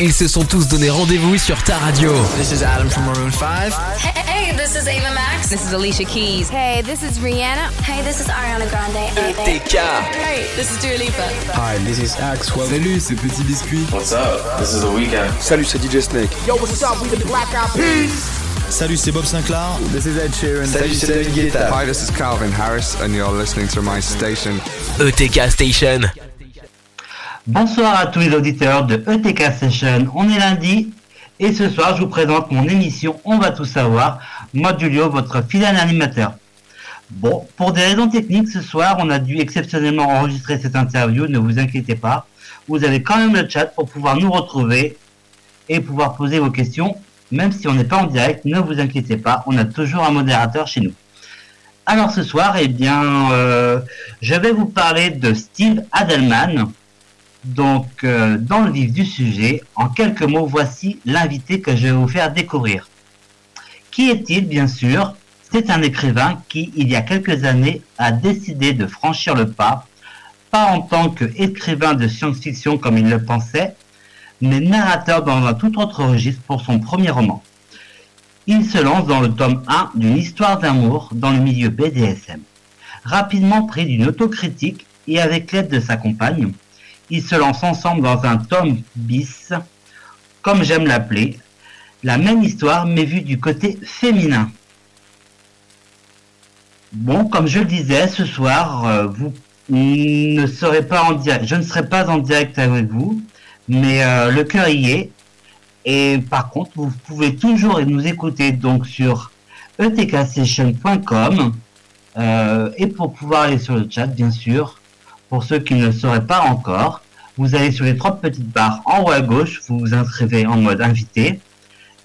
Ils se sont tous donné rendez-vous sur ta radio. This is Adam from Maroon 5. Hey, this is Ava Max. This is Alicia Keys. Hey, this is Rihanna. Hey, this is Ariana Grande. ETK. Hey, this is Dua Lipa. Hi, this is Axwell. Salut, c'est Petit Biscuit. What's up? This is The Weeknd. Salut, c'est DJ Snake. Yo, what's up? We the Black Eyed Peas. Salut, c'est Bob Sinclair. This is Ed Sheeran. Salut, c'est David Guetta. Hi, this is Calvin Harris, and you're listening to my station. ETK Station. Bonsoir à tous les auditeurs de ETK Station. On est lundi et ce soir je vous présente mon émission On va tout savoir. Moi Julio, votre fidèle animateur. Bon, pour des raisons techniques, ce soir on a dû exceptionnellement enregistrer cette interview, ne vous inquiétez pas. Vous avez quand même le chat pour pouvoir nous retrouver et pouvoir poser vos questions, même si on n'est pas en direct, ne vous inquiétez pas, on a toujours un modérateur chez nous. Alors ce soir, eh bien, euh, je vais vous parler de Steve Adelman. Donc, euh, dans le vif du sujet, en quelques mots, voici l'invité que je vais vous faire découvrir. Qui est-il, bien sûr? C'est un écrivain qui, il y a quelques années, a décidé de franchir le pas, pas en tant qu'écrivain de science-fiction comme il le pensait, mais narrateur dans un tout autre registre pour son premier roman. Il se lance dans le tome 1 d'une histoire d'amour dans le milieu BDSM. Rapidement pris d'une autocritique et avec l'aide de sa compagne, ils se lancent ensemble dans un tome bis, comme j'aime l'appeler, la même histoire mais vue du côté féminin. Bon, comme je le disais, ce soir, euh, vous ne serez pas en direct, je ne serai pas en direct avec vous, mais euh, le cœur y est. Et par contre, vous pouvez toujours nous écouter donc sur etkstation.com euh, et pour pouvoir aller sur le chat, bien sûr, pour ceux qui ne le sauraient pas encore, vous allez sur les trois petites barres en haut à gauche, vous vous inscrivez en mode invité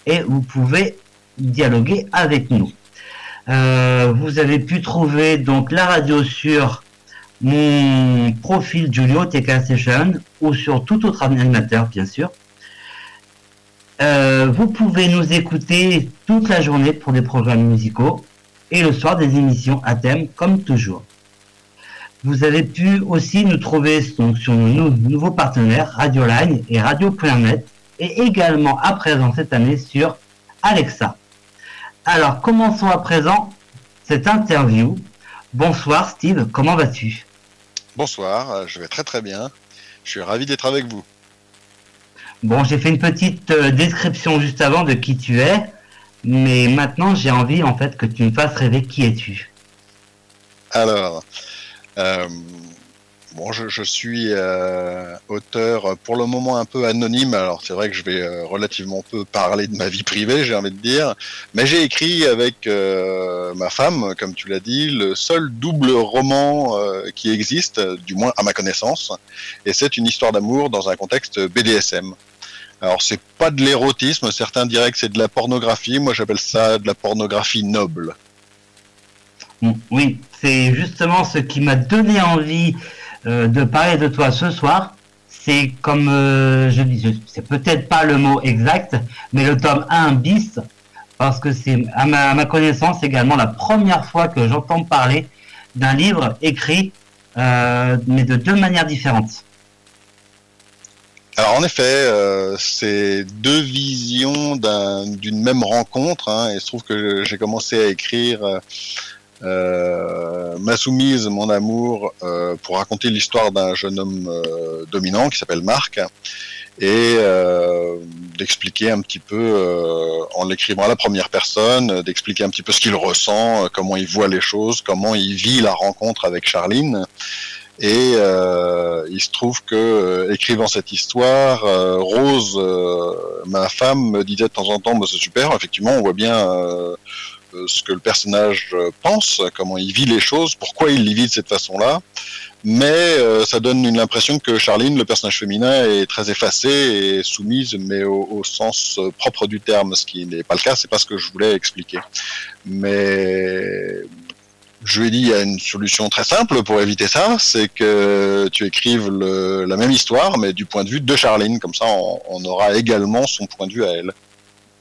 et vous pouvez dialoguer avec nous. Euh, vous avez pu trouver donc la radio sur mon profil Julio TK Session ou sur tout autre animateur bien sûr. Euh, vous pouvez nous écouter toute la journée pour des programmes musicaux et le soir des émissions à thème comme toujours. Vous avez pu aussi nous trouver donc, sur nos nouveaux partenaires Radioline et Radio.net et également à présent cette année sur Alexa. Alors commençons à présent cette interview. Bonsoir Steve, comment vas-tu? Bonsoir, je vais très très bien. Je suis ravi d'être avec vous. Bon, j'ai fait une petite euh, description juste avant de qui tu es, mais maintenant j'ai envie en fait que tu me fasses rêver qui es-tu. Alors, euh, bon, je, suis euh, auteur pour le moment un peu anonyme. Alors c'est vrai que je vais euh, relativement peu parler de ma vie privée, j'ai envie de dire, mais j'ai écrit avec euh, ma femme, comme tu l'as dit, le seul double roman euh, qui existe, du moins à ma connaissance, et c'est une histoire d'amour dans un contexte BDSM. Alors c'est pas de l'érotisme, certains diraient que c'est de la pornographie, moi j'appelle ça de la pornographie noble. Oui, c'est justement ce qui m'a donné envie euh, de parler de toi ce soir. C'est comme euh, je dis, c'est peut-être pas le mot exact, mais le tome 1 bis, parce que c'est à ma, connaissance également la première fois que j'entends parler d'un livre écrit, euh, mais de deux manières différentes. Alors en effet, c'est deux visions d'une même rencontre, hein, et il se trouve que j'ai commencé à écrire euh, Ma soumise, mon amour, euh, pour raconter l'histoire d'un jeune homme euh, dominant qui s'appelle Marc, et d'expliquer un petit peu, en l'écrivant à la première personne, d'expliquer un petit peu ce qu'il ressent, comment il voit les choses, comment il vit la rencontre avec Charline. Et il se trouve que, écrivant cette histoire, Rose, ma femme, me disait de temps en temps, bah, c'est super, effectivement, on voit bien ce que le personnage pense, comment il vit les choses, pourquoi il les vit de cette façon-là. Mais euh, ça donne une impression que Charline, le personnage féminin, est très effacée et soumise, mais au, sens propre du terme, ce qui n'est pas le cas, c'est pas ce que je voulais expliquer. Mais je lui ai dit, il y a une solution très simple pour éviter ça, c'est que tu écrives la même histoire, mais du point de vue de Charline, comme ça on, on, aura également son point de vue à elle.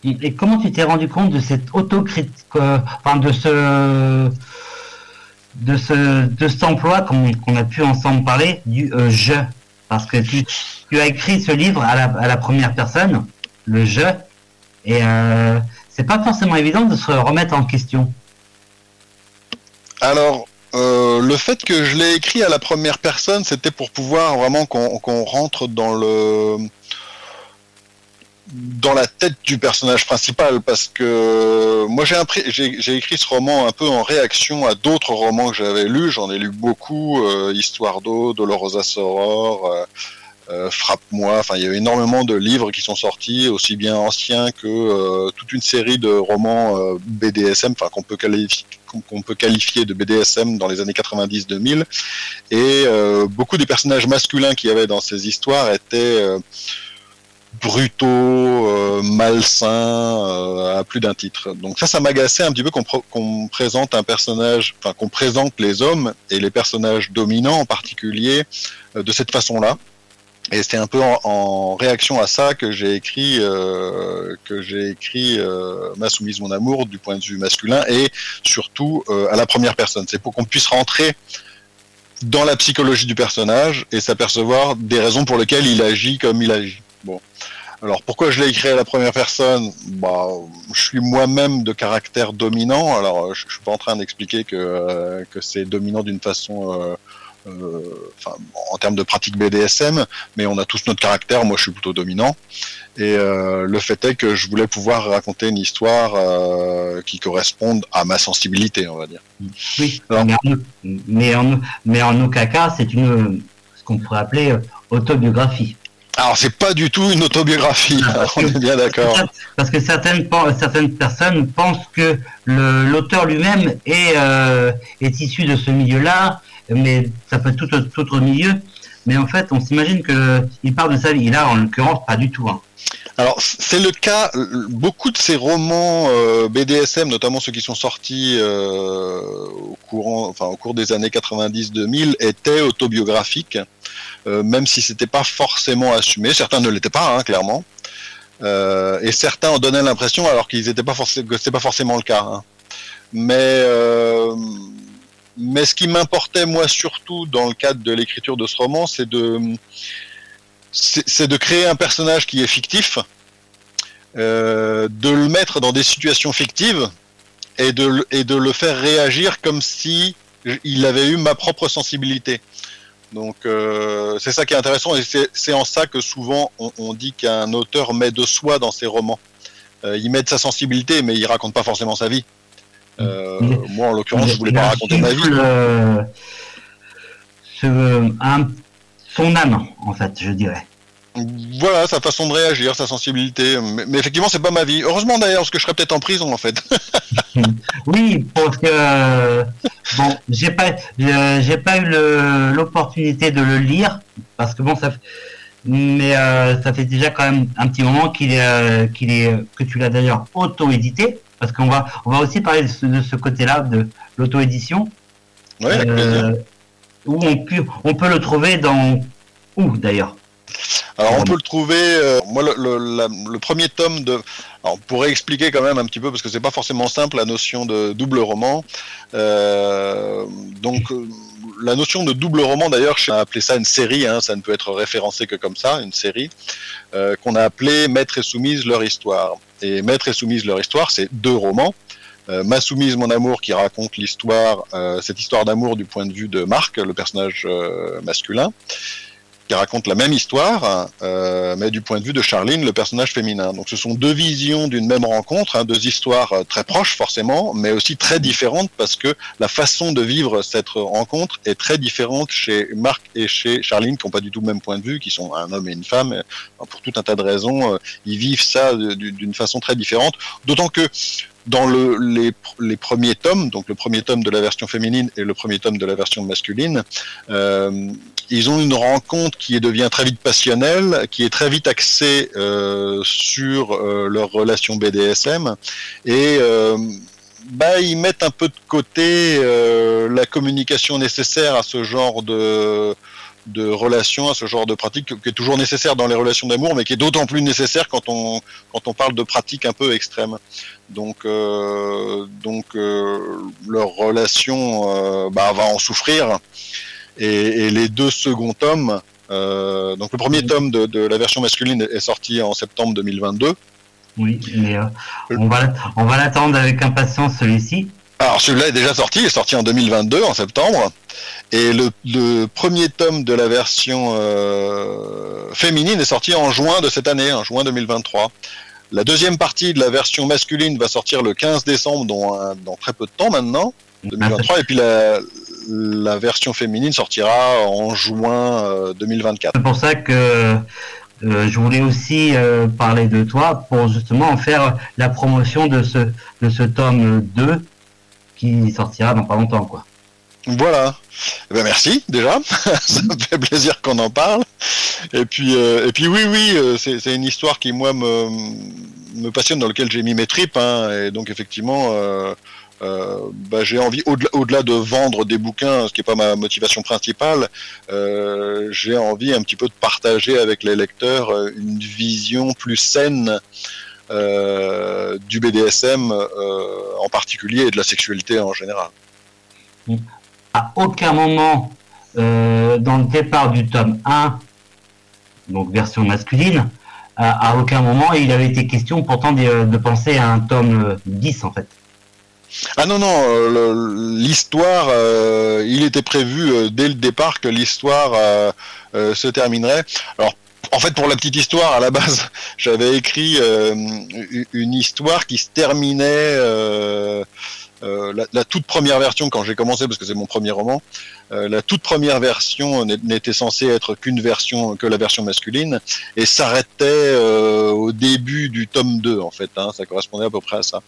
Et comment tu t'es rendu compte de cette autocritique, euh, enfin de ce de ce de cet emploi qu'on a pu ensemble parler du euh, je parce que tu, as écrit ce livre à la, première personne, le je, et euh, c'est pas forcément évident de se remettre en question. Alors, euh, le fait que je l'ai écrit à la première personne, c'était pour pouvoir vraiment qu'on rentre dans le dans la tête du personnage principal, parce que moi j'ai écrit ce roman un peu en réaction à d'autres romans que j'avais lus. J'en ai lu beaucoup, euh, Histoire d'eau, Dolorosa Soror. euh, euh, Frappe-moi, enfin il y a eu énormément de livres qui sont sortis, aussi bien anciens que euh, toute une série de romans euh, BDSM, enfin qu'on peut qualifier de BDSM dans les années 90-2000, et euh, beaucoup des personnages masculins qu'il y avait dans ces histoires étaient euh, brutaux, euh, malsains, euh, à plus d'un titre. Donc ça, ça m'agaçait un petit peu qu'on présente un personnage, enfin qu'on présente les hommes et les personnages dominants en particulier euh, de cette façon-là. Et c'est un peu en, en réaction à ça que j'ai écrit euh, que j'ai écrit Ma soumise mon amour du point de vue masculin et surtout à la première personne. C'est pour qu'on puisse rentrer dans la psychologie du personnage et s'apercevoir des raisons pour lesquelles il agit comme il agit. Bon. Alors pourquoi je l'ai écrit à la première personne? Bah, je suis moi-même de caractère dominant. Alors je, je suis pas en train d'expliquer que euh, que c'est dominant d'une façon euh, euh, enfin, en termes de pratique BDSM, mais on a tous notre caractère. Moi, je suis plutôt dominant. Et euh, le fait est que je voulais pouvoir raconter une histoire euh, qui corresponde à ma sensibilité, on va dire. Oui, Alors- mais, en, mais, en, mais en aucun cas, c'est une ce qu'on pourrait appeler autobiographie. Alors, c'est pas du tout une autobiographie, Ah, parce on est bien d'accord. Parce que certaines, personnes pensent que l'auteur lui-même est, euh, est issu de ce milieu-là, mais ça peut être tout, tout autre milieu. Mais en fait, on s'imagine qu'il parle de sa vie. Là, en l'occurrence, pas du tout. hein. Alors, c'est le cas, beaucoup de ces romans euh, BDSM, notamment ceux qui sont sortis euh, au, courant, enfin, au cours des années 90-2000, étaient autobiographiques, même si c'était pas forcément assumé. Certains ne l'étaient pas, hein, clairement. Euh, et certains en donnaient l'impression, alors qu'ils étaient pas forcément, que c'était pas forcément le cas. hein. Mais, euh, mais ce qui m'importait moi surtout dans le cadre de l'écriture de ce roman, c'est de c'est de créer un personnage qui est fictif, euh, de le mettre dans des situations fictives et de, et de le faire réagir comme si il avait eu ma propre sensibilité. Donc euh, c'est ça qui est intéressant et c'est en ça que souvent on, on dit qu'un auteur met de soi dans ses romans. Euh, il met de sa sensibilité mais il raconte pas forcément sa vie. Euh, Il- moi en l'occurrence je voulais pas raconter ma vie. insuffle, euh, ce- un- son âme, en fait, je dirais. Voilà sa façon de réagir, sa sensibilité. Mais, mais effectivement c'est pas ma vie. Heureusement d'ailleurs parce que je serais peut-être en prison en fait. Oui, parce que euh, bon, j'ai pas, j'ai pas eu l'opportunité de le lire parce que bon, ça, mais euh, ça fait déjà quand même un petit moment qu'il est, euh, qu'il est, que tu l'as d'ailleurs auto-édité, parce qu'on va, on va aussi parler de ce, côté-là de l'auto-édition, Ouais, euh, où on peut, on peut le trouver dans où d'ailleurs? Alors on peut le trouver. euh, moi, le, le- la- le premier tome de. Alors, on pourrait expliquer quand même un petit peu parce que c'est pas forcément simple la notion de double roman. Euh, donc euh, la notion de double roman, d'ailleurs, on a appelé ça une série. Hein, ça ne peut être référencé que comme ça, une série euh, qu'on a appelé Maître et Soumise leur histoire. Et Maître et Soumise leur histoire, c'est deux romans. Euh, Ma soumise, mon amour, qui raconte l'histoire, cette histoire d'amour du point de vue de Marc, le personnage masculin qui raconte la même histoire, euh, mais du point de vue de Charline, le personnage féminin. Donc ce sont deux visions d'une même rencontre, hein, deux histoires euh, très proches forcément, mais aussi très différentes parce que la façon de vivre cette rencontre est très différente chez Marc et chez Charline, qui n'ont pas du tout le même point de vue, qui sont un homme et une femme. Euh, pour tout un tas de raisons, ils vivent ça d'une façon très différente. D'autant que dans le, les, les premiers tomes, donc le premier tome de la version féminine et le premier tome de la version masculine, ils ont une rencontre qui devient très vite passionnelle, qui est très vite axée euh, sur euh, leur relation BDSM, et euh, bah, ils mettent un peu de côté euh, la communication nécessaire à ce genre de de relation, à ce genre de pratique qui est toujours nécessaire dans les relations d'amour, mais qui est d'autant plus nécessaire quand on quand on parle de pratiques un peu extrêmes. Donc donc leur relation bah, va en souffrir. Et, et les deux seconds tomes Euh, donc le premier tome de, de, la version masculine est sorti en septembre 2022. Oui, mais euh, on va on va l'attendre avec impatience celui-ci. Alors celui-là est déjà sorti, il est sorti en 2022 en septembre. Et le, le premier tome de la version euh, féminine est sorti en juin de cette année, en juin 2023. La deuxième partie de la version masculine va sortir le 15 décembre, dans, dans très peu de temps maintenant, 2023. Et puis la, la version féminine sortira en juin euh, 2024. C'est pour ça que euh, je voulais aussi euh, parler de toi pour justement en faire la promotion de ce, de ce tome 2 qui sortira dans pas longtemps. quoi. Voilà. Eh ben merci déjà. Ça me fait plaisir qu'on en parle. Et puis, euh, et puis oui, oui, euh, c'est c'est une histoire qui moi me, me passionne, dans laquelle j'ai mis mes tripes. Hein, et donc effectivement, euh, bah, j'ai envie, au-delà de vendre des bouquins, ce qui est pas ma motivation principale, euh, j'ai envie un petit peu de partager avec les lecteurs euh, une vision plus saine. du BDSM en particulier et de la sexualité en général. À aucun moment dans le départ du tome 1, donc version masculine, à, aucun moment il avait été question pourtant de, de penser à un tome euh, 10 en fait. Ah non, non, euh, l'histoire, euh, il était prévu euh, dès le départ que l'histoire se terminerait. Alors, en fait, pour la petite histoire, à la base, j'avais écrit une histoire qui se terminait, la, toute première version quand j'ai commencé, parce que c'est mon premier roman, la toute première version n'était censée être qu'une version, que la version masculine, et s'arrêtait au début du tome 2, en fait. Hein, ça correspondait à peu près à ça.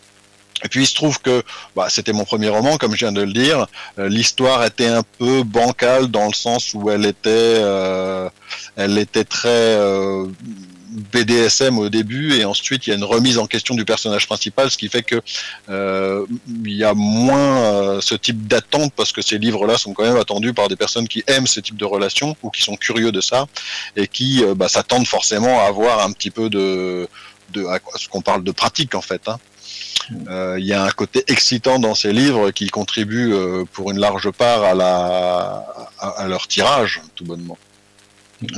Et puis il se trouve que bah, c'était mon premier roman, comme je viens de le dire. Euh, L'histoire était un peu bancale dans le sens où elle était, euh, elle était très euh, BDSM au début, et ensuite il y a une remise en question du personnage principal, ce qui fait que euh, il y a moins euh, ce type d'attente parce que ces livres-là sont quand même attendus par des personnes qui aiment ce type de relations ou qui sont curieux de ça et qui bah, s'attendent forcément à avoir un petit peu de, de à ce qu'on parle de pratique en fait. Hein. Euh, Il y a un côté excitant dans ces livres qui contribue euh, pour une large part à, la, à, à leur tirage, tout bonnement.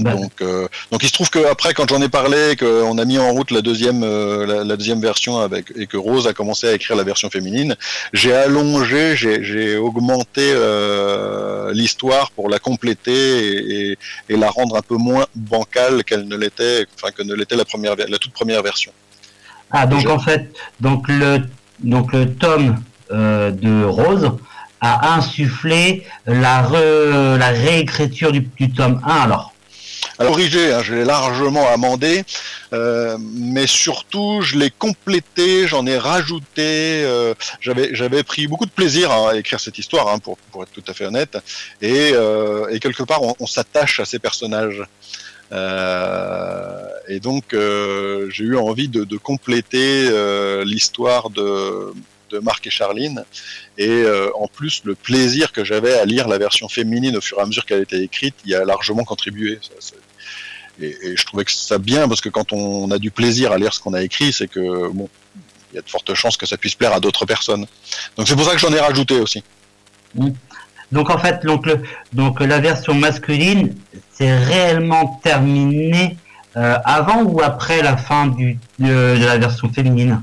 Bah, Donc, euh, donc il se trouve que après, quand j'en ai parlé, qu'on a mis en route la deuxième, euh, la, la deuxième version avec et que Rose a commencé à écrire la version féminine, j'ai allongé, j'ai augmenté euh, l'histoire pour la compléter et, et, et la rendre un peu moins bancale qu'elle ne l'était, enfin que ne l'était la première, la toute première version. Ah, donc Je- en fait, donc le, donc le tome euh, de Rose a insufflé la, re- la réécriture du, du tome 1 alors. Alors, corrigé, hein, je l'ai largement amendé, euh, mais surtout je l'ai complété, j'en ai rajouté. euh, j'avais j'avais pris beaucoup de plaisir à écrire cette histoire, hein, pour pour être tout à fait honnête, et euh, et quelque part on, on s'attache à ces personnages. Euh, et donc euh, j'ai eu envie de, de compléter euh, l'histoire de de Marc et Charline et euh, en plus le plaisir que j'avais à lire la version féminine au fur et à mesure qu'elle était écrite y a largement contribué et je trouvais que ça bien parce que quand on a du plaisir à lire ce qu'on a écrit, c'est que bon, il y a de fortes chances que ça puisse plaire à d'autres personnes. Donc c'est pour ça que j'en ai rajouté aussi. Donc en fait, donc, donc la version masculine, c'est réellement terminé euh, avant ou après la fin du, de, de la version féminine?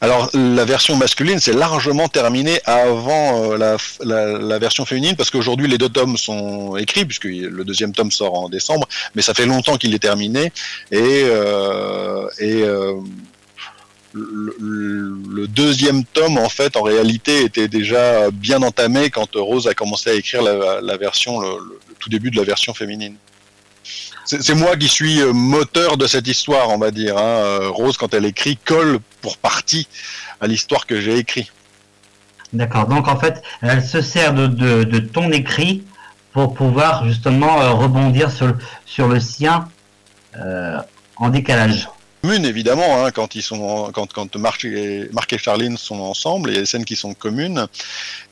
Alors la version masculine c'est largement terminé avant euh, la, la, version féminine parce qu'aujourd'hui les deux tomes sont écrits puisque le deuxième tome sort en décembre, mais ça fait longtemps qu'il est terminé et euh, et le, deuxième tome, en fait, en réalité, était déjà bien entamé quand Rose a commencé à écrire la, version, le, tout début de la version féminine. C'est moi qui suis euh, moteur de cette histoire, on va dire. hein. Euh, Rose, quand elle écrit, colle pour partie à l'histoire que j'ai écrite. D'accord. Donc en fait, elle se sert de, ton écrit pour pouvoir justement euh, rebondir sur le, sur le sien euh, en décalage. Commune, évidemment, hein, quand ils sont, quand, quand Marc et, Marc Charline sont ensemble, il y a des scènes qui sont communes,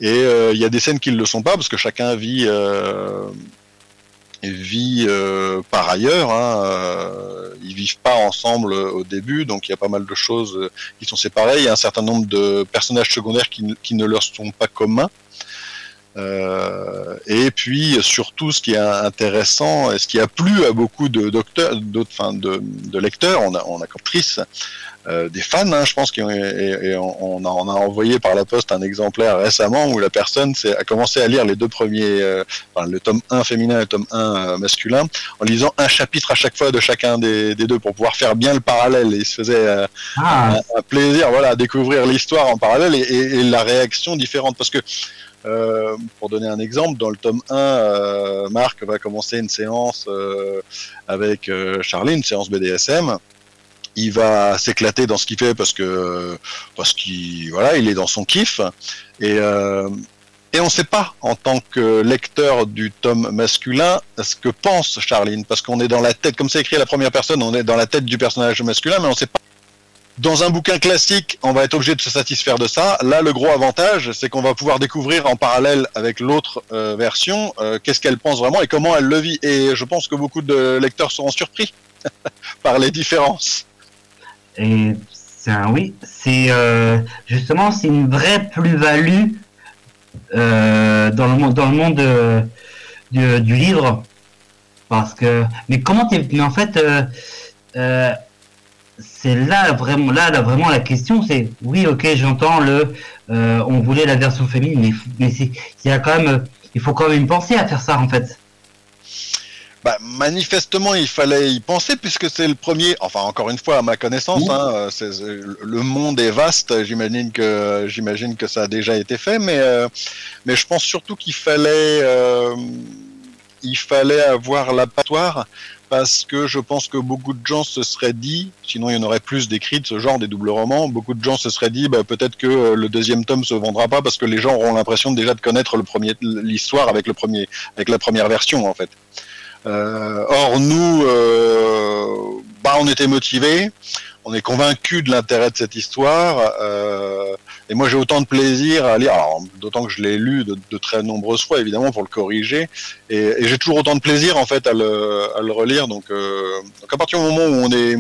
et euh, il y a des scènes qui ne le sont pas, parce que chacun vit, euh, vit euh, par ailleurs, hein, ils vivent pas ensemble au début, donc il y a pas mal de choses qui sont séparées, il y a un certain nombre de personnages secondaires qui, qui ne leur sont pas communs, Euh, et puis surtout, ce qui est intéressant et ce qui a plu à beaucoup de docteurs, d'autres, enfin, de, de lecteurs, on a, on a euh, des fans, hein, je pense, qui ont, et, et on, a, on, a, envoyé par la poste un exemplaire récemment où la personne a commencé à lire les deux premiers, euh, enfin, le tome 1 féminin et le tome 1 euh, masculin, en lisant un chapitre à chaque fois de chacun des, des deux pour pouvoir faire bien le parallèle. Et il se faisait ah. un, un, plaisir, voilà, à découvrir l'histoire en parallèle et, et, et, la réaction différente, parce que euh, pour donner un exemple, dans le tome 1, euh, Marc va commencer une séance euh, avec Charlie, une séance BDSM. Il va s'éclater dans ce qu'il fait parce que parce qu'il voilà, il est dans son kiff et et on ne sait pas en tant que lecteur du tome masculin ce que pense Charline parce qu'on est dans la tête, comme c'est écrit à la première personne, on est dans la tête du personnage masculin, mais on ne sait pas dans un bouquin classique, on va être obligé de se satisfaire de ça. Là, le gros avantage, c'est qu'on va pouvoir découvrir en parallèle avec l'autre euh, version euh, qu'est-ce qu'elle pense vraiment et comment elle le vit. Et je pense que beaucoup de lecteurs seront surpris par les différences. Et un oui, c'est euh, justement c'est une vraie plus-value euh, dans le monde dans le monde euh, du, livre parce que mais comment t'es mais en fait c'est là vraiment là, là vraiment la question c'est oui ok j'entends le euh, on voulait la version féminine mais mais c'est il y a quand même il faut quand même penser à faire ça en fait bah, manifestement il fallait y penser puisque c'est le premier enfin encore une fois à ma connaissance oui. hein, c'est, le monde est vaste j'imagine que j'imagine que ça a déjà été fait mais euh, mais je pense surtout qu'il fallait euh, il fallait avoir l'abattoir parce que je pense que beaucoup de gens se seraient dit, sinon il y en aurait plus d'écrits de ce genre, des doubles romans, beaucoup de gens se seraient dit, bah, peut-être que le deuxième tome se vendra pas parce que les gens auront l'impression déjà de connaître le premier, l'histoire avec le premier, avec la première version en fait. Euh, or nous, euh, bah, on était motivés, on est convaincu de l'intérêt de cette histoire. Euh, et moi, j'ai autant de plaisir à lire, d'autant que je l'ai lu de, très nombreuses fois, évidemment, pour le corriger. Et, et j'ai toujours autant de plaisir, en fait, à le, à le relire. Donc, euh, donc, à partir du moment où on est,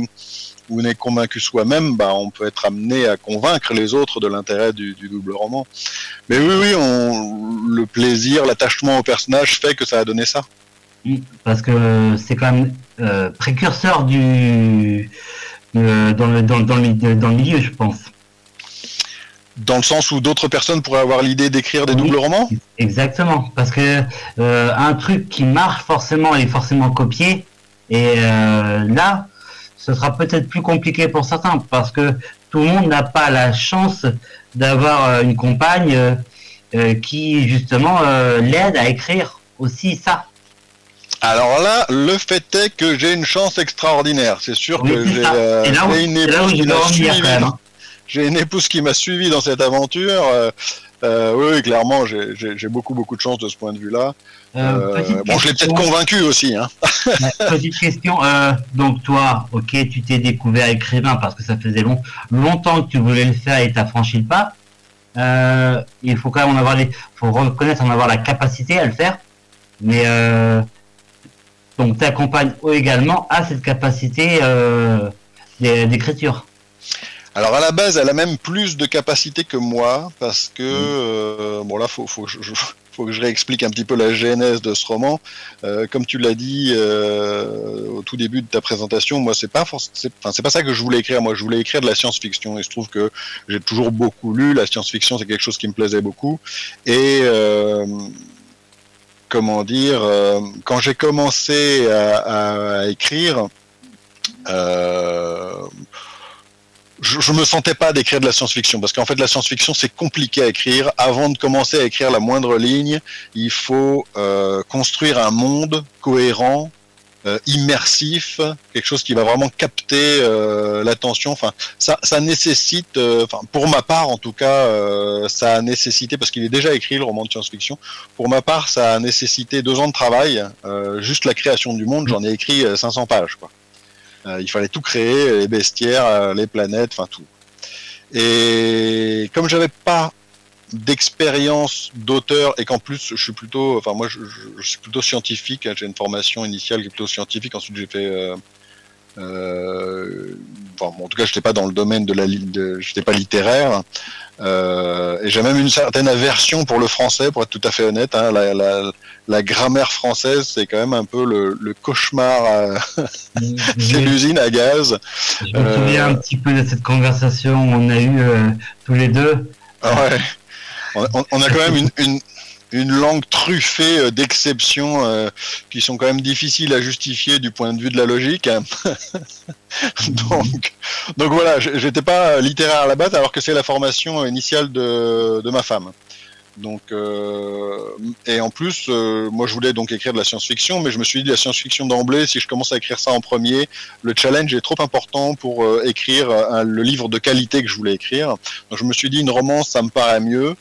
où on est convaincu soi-même, bah, on peut être amené à convaincre les autres de l'intérêt du, du, double roman. Mais oui, oui, on, le plaisir, l'attachement au personnage fait que ça a donné ça. Parce que c'est quand même euh, précurseur du euh, dans, le, dans, dans, le, dans le milieu, je pense. Dans le sens où d'autres personnes pourraient avoir l'idée d'écrire des oui, doubles romans Exactement, parce que euh, un truc qui marche forcément est forcément copié, et euh, là, ce sera peut-être plus compliqué pour certains, parce que tout le monde n'a pas la chance d'avoir une compagne qui justement l'aide à écrire aussi ça. Alors là, le fait est que j'ai une chance extraordinaire. C'est sûr oui, que j'ai euh, une épouse qui m'a suivi. J'ai une épouse qui m'a suivi dans cette aventure. Euh, euh, oui, clairement, j'ai beaucoup beaucoup de chance de ce point de vue-là. Bon, je l'ai peut-être convaincu aussi. Hein. petite question. donc toi, ok, tu t'es découvert écrivain parce que ça faisait long, longtemps que tu voulais le faire et t'as franchi le pas. il faut quand même en avoir les, faut reconnaître en avoir la capacité à le faire. Mais donc ta compagne également a cette capacité euh, d'écriture. Alors à la base, elle a même plus de capacité que moi parce que mmh. euh, bon là, faut, faut, je, faut que je réexplique un petit peu la genèse de ce roman. Euh, comme tu l'as dit euh, au tout début de ta présentation, moi c'est pas c'est pas ça que je voulais écrire. Moi, je voulais écrire de la science-fiction. Et je trouve que j'ai toujours beaucoup lu. La science-fiction, c'est quelque chose qui me plaisait beaucoup. Et comment dire, euh, quand j'ai commencé à, écrire, euh, je, je me sentais pas d'écrire de la science-fiction parce qu'en fait la science-fiction c'est compliqué à écrire. Avant de commencer à écrire la moindre ligne, il faut euh, construire un monde cohérent, euh, immersif, quelque chose qui va vraiment capter euh, l'attention. Enfin, ça, ça nécessite, euh, enfin, pour ma part en tout cas, euh, ça a nécessité parce qu'il est déjà écrit le roman de science-fiction. Pour ma part, ça a nécessité deux ans de travail. Euh, juste la création du monde, j'en ai écrit 500 pages. Quoi. il fallait tout créer, les bestiaires, les planètes, enfin tout. Et comme j'avais pas d'expérience d'auteur et qu'en plus je suis plutôt enfin moi je, je, je suis plutôt scientifique hein, j'ai une formation initiale qui est plutôt scientifique ensuite j'ai fait euh, euh, enfin, bon, en tout cas j'étais pas dans le domaine de la de j'étais pas littéraire Euh, et j'ai même une certaine aversion pour le français, pour être tout à fait honnête. Hein. La, la, la, grammaire française, c'est quand même un peu le, le cauchemar. À... c'est l'usine à gaz. Je me souviens un petit peu de cette conversation on a eu tous les deux. Ah ouais. On, a quand même une, langue truffée euh, d'exceptions euh, qui sont quand même difficiles à justifier du point de vue de la logique. donc, donc voilà, j'étais pas littéraire à la base alors que c'est la formation initiale de ma femme. Donc, euh, et en plus, euh, moi je voulais donc écrire de la science-fiction, mais je me suis dit la science-fiction d'emblée, si je commence à écrire ça en premier, le challenge est trop important pour euh, écrire un, le livre de qualité que je voulais écrire. Donc je me suis dit une romance, ça me paraît mieux.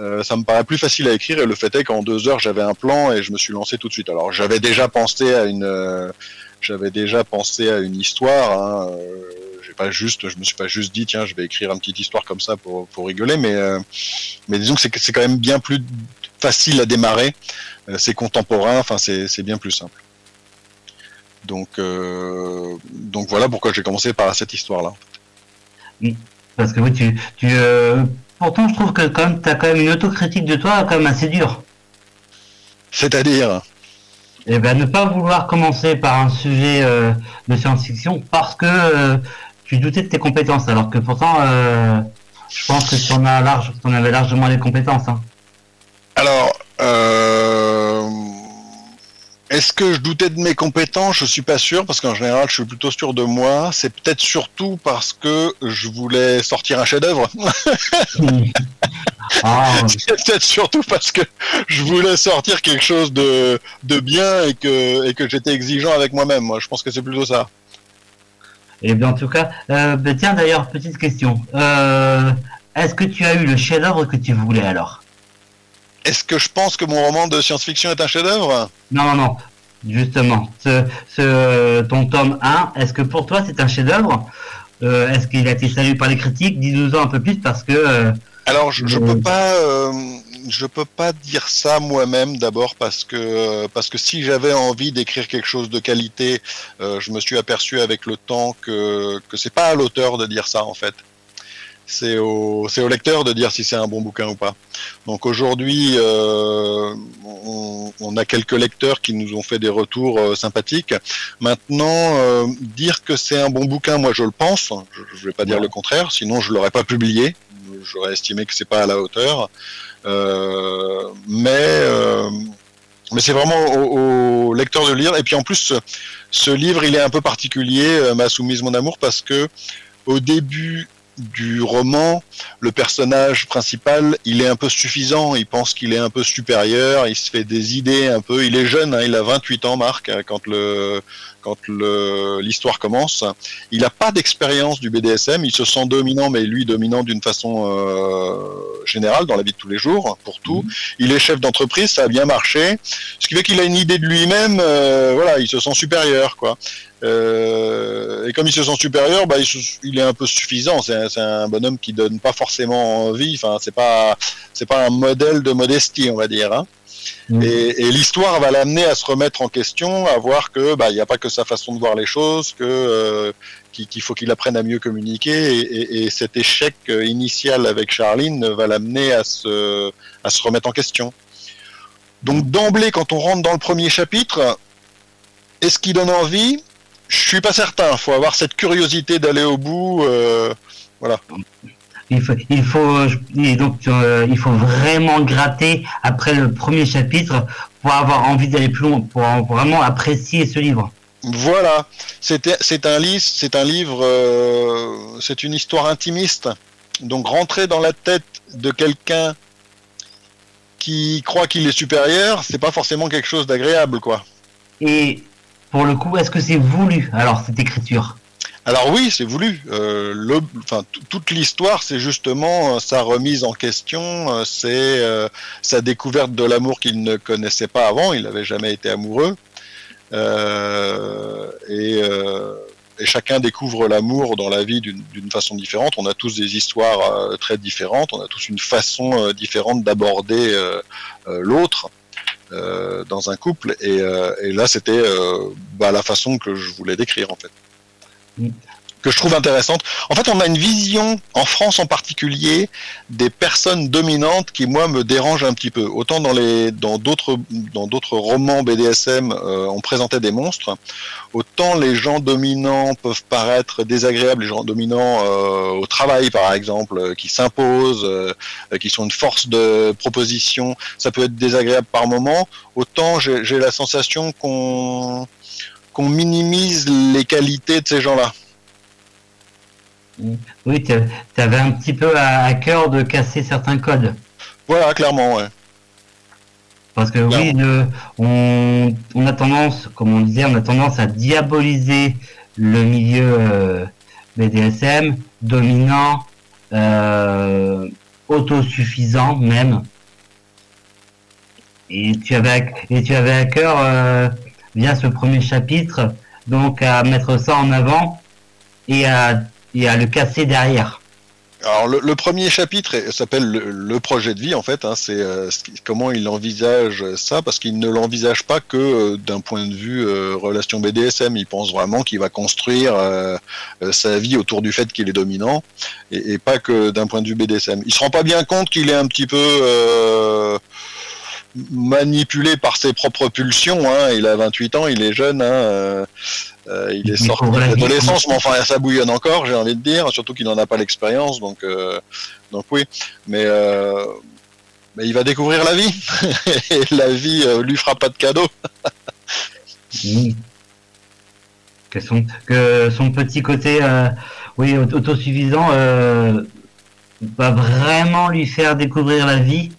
Euh, ça me paraît plus facile à écrire et le fait est qu'en deux heures j'avais un plan et je me suis lancé tout de suite. Alors j'avais déjà pensé à une, j'avais déjà pensé à une histoire. Hein, pas juste, je me suis pas juste dit tiens, je vais écrire une petite histoire comme ça pour, pour rigoler, mais euh, mais disons que c'est c'est quand même bien plus facile à démarrer. Euh, c'est contemporain, enfin c'est c'est bien plus simple. Donc euh, donc voilà pourquoi j'ai commencé par cette histoire là. Parce que oui, tu tu pourtant je trouve que quand même t'as quand même une autocritique de toi quand même assez dure. C'est-à-dire? Eh ben, ne pas vouloir commencer par un sujet euh, de science-fiction parce que euh, tu doutais de tes compétences, alors que pourtant, euh, je pense que tu en, as large, en avais largement les compétences. Hein. Alors, euh, est-ce que je doutais de mes compétences? Je suis pas sûr, parce qu'en général, je suis plutôt sûr de moi. C'est peut-être surtout parce que je voulais sortir un chef-d'œuvre. ah. C'est peut-être surtout parce que je voulais sortir quelque chose de, de bien et que, et que j'étais exigeant avec moi-même. Moi, je pense que c'est plutôt ça. Et bien, en tout cas, euh, tiens d'ailleurs, petite question. Euh, Est-ce que tu as eu le chef-d'œuvre que tu voulais alors? Est-ce que je pense que mon roman de science-fiction est un chef-d'œuvre? Non, non, non. Justement, ce, ce, ton tome 1, est-ce que pour toi c'est un chef-d'œuvre? Euh, Est-ce qu'il a été salué par les critiques? Dis-nous un peu plus parce que. Alors, je, je peux pas je peux pas dire ça moi-même d'abord parce que parce que si j'avais envie d'écrire quelque chose de qualité, euh, je me suis aperçu avec le temps que que c'est pas à l'auteur de dire ça en fait. C'est au c'est au lecteur de dire si c'est un bon bouquin ou pas. Donc aujourd'hui, euh, on, on, a quelques lecteurs qui nous ont fait des retours euh, sympathiques. Maintenant, euh, dire que c'est un bon bouquin, moi je le pense. Je, je vais pas dire le contraire, sinon je l'aurais pas publié. J'aurais estimé que c'est pas à la hauteur. Euh, mais euh, mais c'est vraiment au, au, lecteur de lire. Et puis en plus, ce, livre, il est un peu particulier, euh, Ma soumise, mon amour, parce que au début du roman, le personnage principal, il est un peu suffisant, il pense qu'il est un peu supérieur, il se fait des idées un peu, il est jeune, hein, il a 28 ans, Marc, quand le quand l'histoire commence. Il n'a pas d'expérience du BDSM, il se sent dominant, mais lui dominant d'une façon euh, générale dans la vie de tous les jours, pour tout. Mmh. Il est chef d'entreprise, ça a bien marché, ce qui fait qu'il a une idée de lui-même, euh, voilà, il se sent supérieur, quoi. Euh, et comme il se sent supérieur, bah, il, il est un peu suffisant. C'est un, bonhomme qui donne pas forcément envie. Enfin, c'est pas, c'est pas un modèle de modestie, on va dire. Hein. Mmh. Et, et l'histoire va l'amener à se remettre en question, à voir que bah il n'y a pas que sa façon de voir les choses, que euh, qu'il faut qu'il apprenne à mieux communiquer. Et, et, et, cet échec initial avec Charline va l'amener à se à se remettre en question. Donc d'emblée, quand on rentre dans le premier chapitre, est-ce qu'il donne envie? Je suis pas certain. Il faut avoir cette curiosité d'aller au bout. Euh, voilà. Il faut, il faut, et donc, euh, il faut vraiment gratter après le premier chapitre pour avoir envie d'aller plus loin, pour vraiment apprécier ce livre. Voilà, c'est un livre, c'est un livre, euh, c'est une histoire intimiste. Donc rentrer dans la tête de quelqu'un qui croit qu'il est supérieur, c'est pas forcément quelque chose d'agréable, quoi. Et pour le coup, est-ce que c'est voulu alors cette écriture? Alors oui, c'est voulu. Euh, toute l'histoire, c'est justement euh, sa remise en question, euh, c'est sa découverte de l'amour qu'il ne connaissait pas avant. Il n'avait jamais été amoureux. Et, chacun découvre l'amour dans la vie d'une façon différente. On a tous des histoires très différentes. On a tous une façon différente d'aborder l'autre. Euh, dans un couple et, euh, là c'était euh, bah, la façon que je voulais décrire en fait. Que je trouve intéressante. En fait, on a une vision, en France en particulier, des personnes dominantes qui, moi, me dérangent un petit peu. Autant dans les, dans d'autres, dans d'autres romans BDSM, euh, on présentait des monstres, autant les gens dominants peuvent paraître désagréables, les gens dominants euh, au travail, par exemple, euh, qui s'imposent, euh, qui sont une force de proposition, ça peut être désagréable par moment. Autant j'ai la sensation qu'on, qu'on minimise les qualités de ces gens-là. Oui, tu avais un petit peu à, à, cœur de casser certains codes. Voilà, clairement, ouais. Parce que oui, le, on, on, a tendance, comme on disait, on a tendance à diaboliser le milieu euh, BDSM, dominant, euh, autosuffisant même. Et tu avais, à, et tu avais à cœur, euh, via ce premier chapitre, donc à mettre ça en avant et à et à le casser derrière. Alors le, premier chapitre s'appelle le, projet de vie en fait. Hein, c'est euh, comment il envisage ça parce qu'il ne l'envisage pas que euh, d'un point de vue euh, relation BDSM. Il pense vraiment qu'il va construire sa vie autour du fait qu'il est dominant et, et pas que d'un point de vue BDSM. Il se rend pas bien compte qu'il est un petit peu manipulé par ses propres pulsions. Hein. Il a 28 ans, il est jeune. Hein. Euh, il est sorti de l'adolescence, mais enfin ça bouillonne encore, j'ai envie de dire, surtout qu'il n'en a pas l'expérience, donc euh, donc oui. Mais, euh, mais il va découvrir la vie, et la vie euh, lui fera pas de cadeau. mmh. que, son, que son petit côté, euh, oui, autosuffisant, euh, va vraiment lui faire découvrir la vie,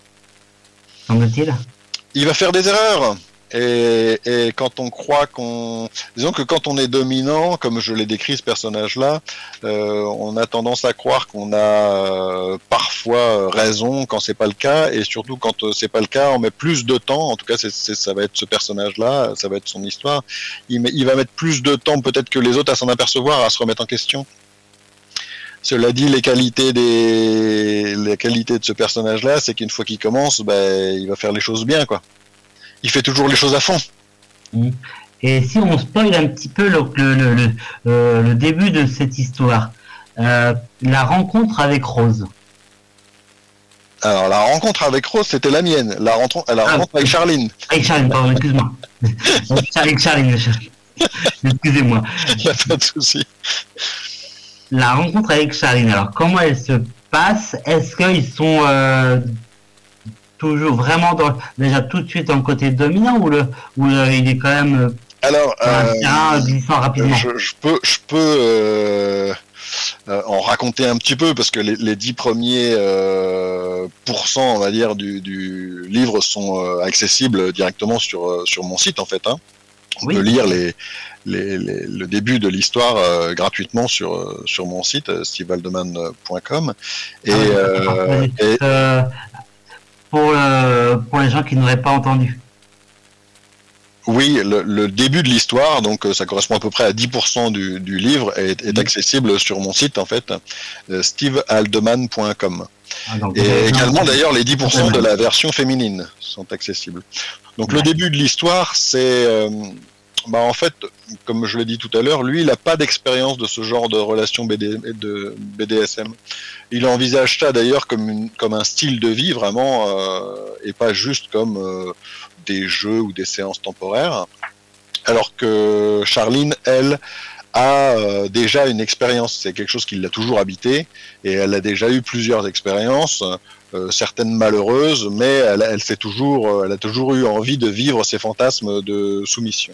Il va faire des erreurs. Et, quand on croit qu'on, disons que quand on est dominant, comme je l'ai décrit ce personnage-là, euh, on a tendance à croire qu'on a euh, parfois raison quand c'est pas le cas, et surtout quand euh, c'est pas le cas, on met plus de temps. En tout cas, ça va être ce personnage-là, ça va être son histoire. Il, il va mettre plus de temps peut-être que les autres à s'en apercevoir, à se remettre en question. Cela dit, les qualités des, les qualités de ce personnage-là, c'est qu'une fois qu'il commence, ben, il va faire les choses bien, quoi il fait toujours les choses à fond. Et si on spoil un petit peu le, le, le, euh, le début de cette histoire, euh, la rencontre avec Rose. Alors, la rencontre avec Rose, c'était la mienne. La rencontre, la rencontre ah, avec Charline. Avec Charline, pardon, excuse-moi. avec Charline, excusez-moi. Il n'y a pas de souci. La rencontre avec Charline, alors comment elle se passe? Est-ce qu'ils sont euh, toujours vraiment dans, déjà tout de suite le côté dominant ou, le, ou le, il est quand même alors euh, glissant rapidement? je, je, peux je peux euh, euh, en raconter un petit peu parce que les, les 10 premiers euh, pourcents on va dire du, du livre sont euh, accessibles directement sur sur mon site en fait hein. On oui. peut lire les, les, les, le début de l'histoire euh, gratuitement sur, euh, sur mon site euh, stevealdeman.com et, ah, et pour, pour les gens qui n'auraient pas entendu. Oui, le, le début de l'histoire, donc ça correspond à peu près à 10% du, du, livre, est, est, accessible sur mon site en fait, euh, stevealdeman.com. Ah, et également d'ailleurs les 10% de la version féminine sont accessibles. Donc ouais. le début de l'histoire, c'est euh, bah, en fait, comme je l'ai dit tout à l'heure, lui, il n'a pas d'expérience de ce genre de relation BD, de BDSM. Il envisage ça d'ailleurs comme, une, comme un style de vie vraiment, euh, et pas juste comme euh, des jeux ou des séances temporaires. Alors que Charline, elle, a euh, déjà une expérience, c'est quelque chose qui l'a toujours habité, et elle a déjà eu plusieurs expériences, euh, certaines malheureuses, mais elle, toujours, elle a toujours eu envie de vivre ses fantasmes de soumission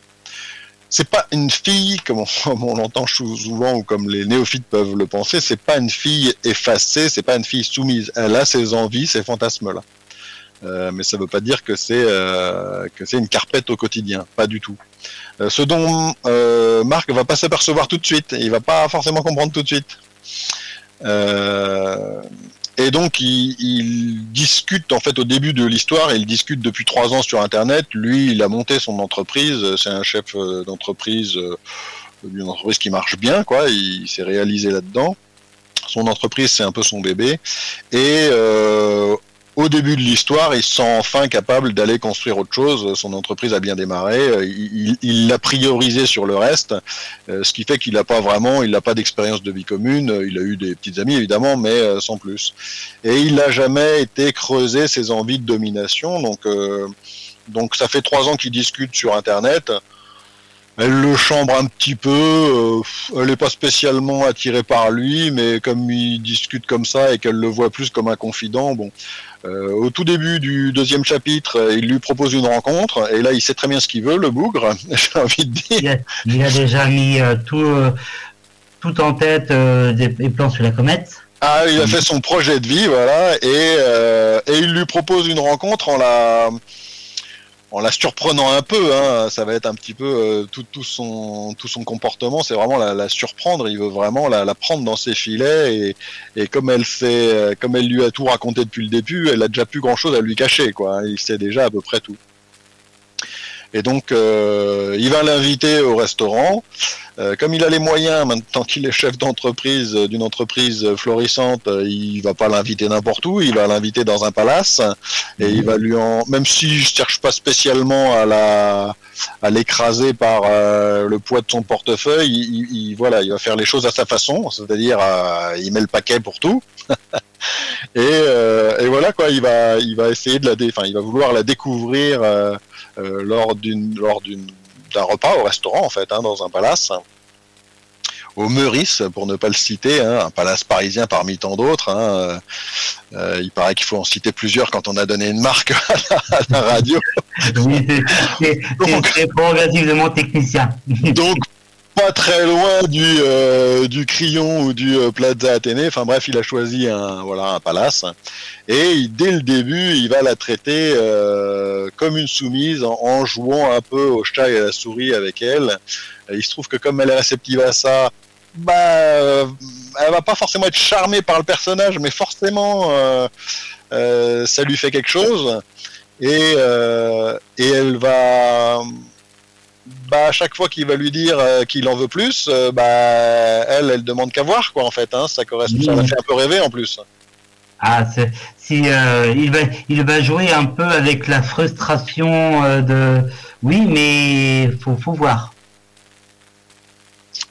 c'est pas une fille comme on, comme l'entend souvent ou comme les néophytes peuvent le penser, c'est pas une fille effacée, c'est pas une fille soumise. Elle a ses envies, ses fantasmes là. Euh, mais ça veut pas dire que c'est euh, que c'est une carpette au quotidien, pas du tout. Euh, ce dont Marc va pas s'apercevoir tout de suite, il va pas forcément comprendre tout de suite. Et donc, il, il, discute, en fait, au début de l'histoire, il discute depuis trois ans sur Internet. Lui, il a monté son entreprise. C'est un chef d'entreprise, d'une entreprise qui marche bien, quoi. Il, s'est réalisé là-dedans. Son entreprise, c'est un peu son bébé. Et au début de l'histoire, il se sent enfin capable d'aller construire autre chose. Son entreprise a bien démarré. Il l'a priorisé sur le reste, euh, ce qui fait qu'il n'a pas vraiment, il n'a pas d'expérience de vie commune. Il a eu des petites amies évidemment, mais euh, sans plus. Et il n'a jamais été creusé ses envies de domination. Donc, euh, donc ça fait trois ans qu'il discute sur Internet. Elle le chambre un petit peu, euh, elle n'est pas spécialement attirée par lui, mais comme il discute comme ça et qu'elle le voit plus comme un confident, bon. Euh, au tout début du deuxième chapitre, il lui propose une rencontre, et là il sait très bien ce qu'il veut, le bougre, j'ai envie de dire. Il a, déjà mis euh, tout, tout en tête des plans sur la comète. Ah, il a fait son projet de vie, voilà, et, et il lui propose une rencontre en la en la surprenant un peu, hein, ça va être un petit peu euh, tout, son, tout son comportement, c'est vraiment la, la, surprendre, il veut vraiment la, la prendre dans ses filets et, et comme elle fait, euh, comme elle lui a tout raconté depuis le début, elle a déjà plus grand chose à lui cacher, quoi. Il sait déjà à peu près tout. Et donc, euh, il va l'inviter au restaurant. Euh, comme il a les moyens, maintenant qu'il est chef d'entreprise euh, d'une entreprise florissante, il va pas l'inviter n'importe où. Il va l'inviter dans un palace et il va lui en, même si je cherche pas spécialement à la, à l'écraser par le poids de son portefeuille, il, voilà, il va faire les choses à sa façon, c'est-à-dire il met le paquet pour tout. et, et, voilà quoi, il va, il va essayer de la, enfin, il va vouloir la découvrir. Euh, lors d'une lors d'une d'un repas au restaurant en fait, hein, dans un palace au Meurice, pour ne pas le citer, hein, un palace parisien parmi tant d'autres. Hein, euh, il paraît qu'il faut en citer plusieurs quand on a donné une marque à la, radio. Oui, c'est progressivement technicien. donc, très loin du, euh, du Crillon ou du euh, Plaza Athénée. Enfin bref, il a choisi un, voilà, un palace. Et dès le début, il va la traiter euh, comme une soumise en, jouant un peu au chat et à la souris avec elle. il se trouve que comme elle est réceptive à ça, bah, elle va pas forcément être charmée par le personnage, mais forcément, ça lui fait quelque chose. Et, et elle va bah, à chaque fois qu'il va lui dire euh, qu'il en veut plus, euh, bah, elle, elle demande qu'à voir, quoi, en fait. Hein, ça correspond, ça la fait un peu rêver en plus. Ah, si euh, il va, il va jouer un peu avec la frustration de, oui, mais faut, faut voir.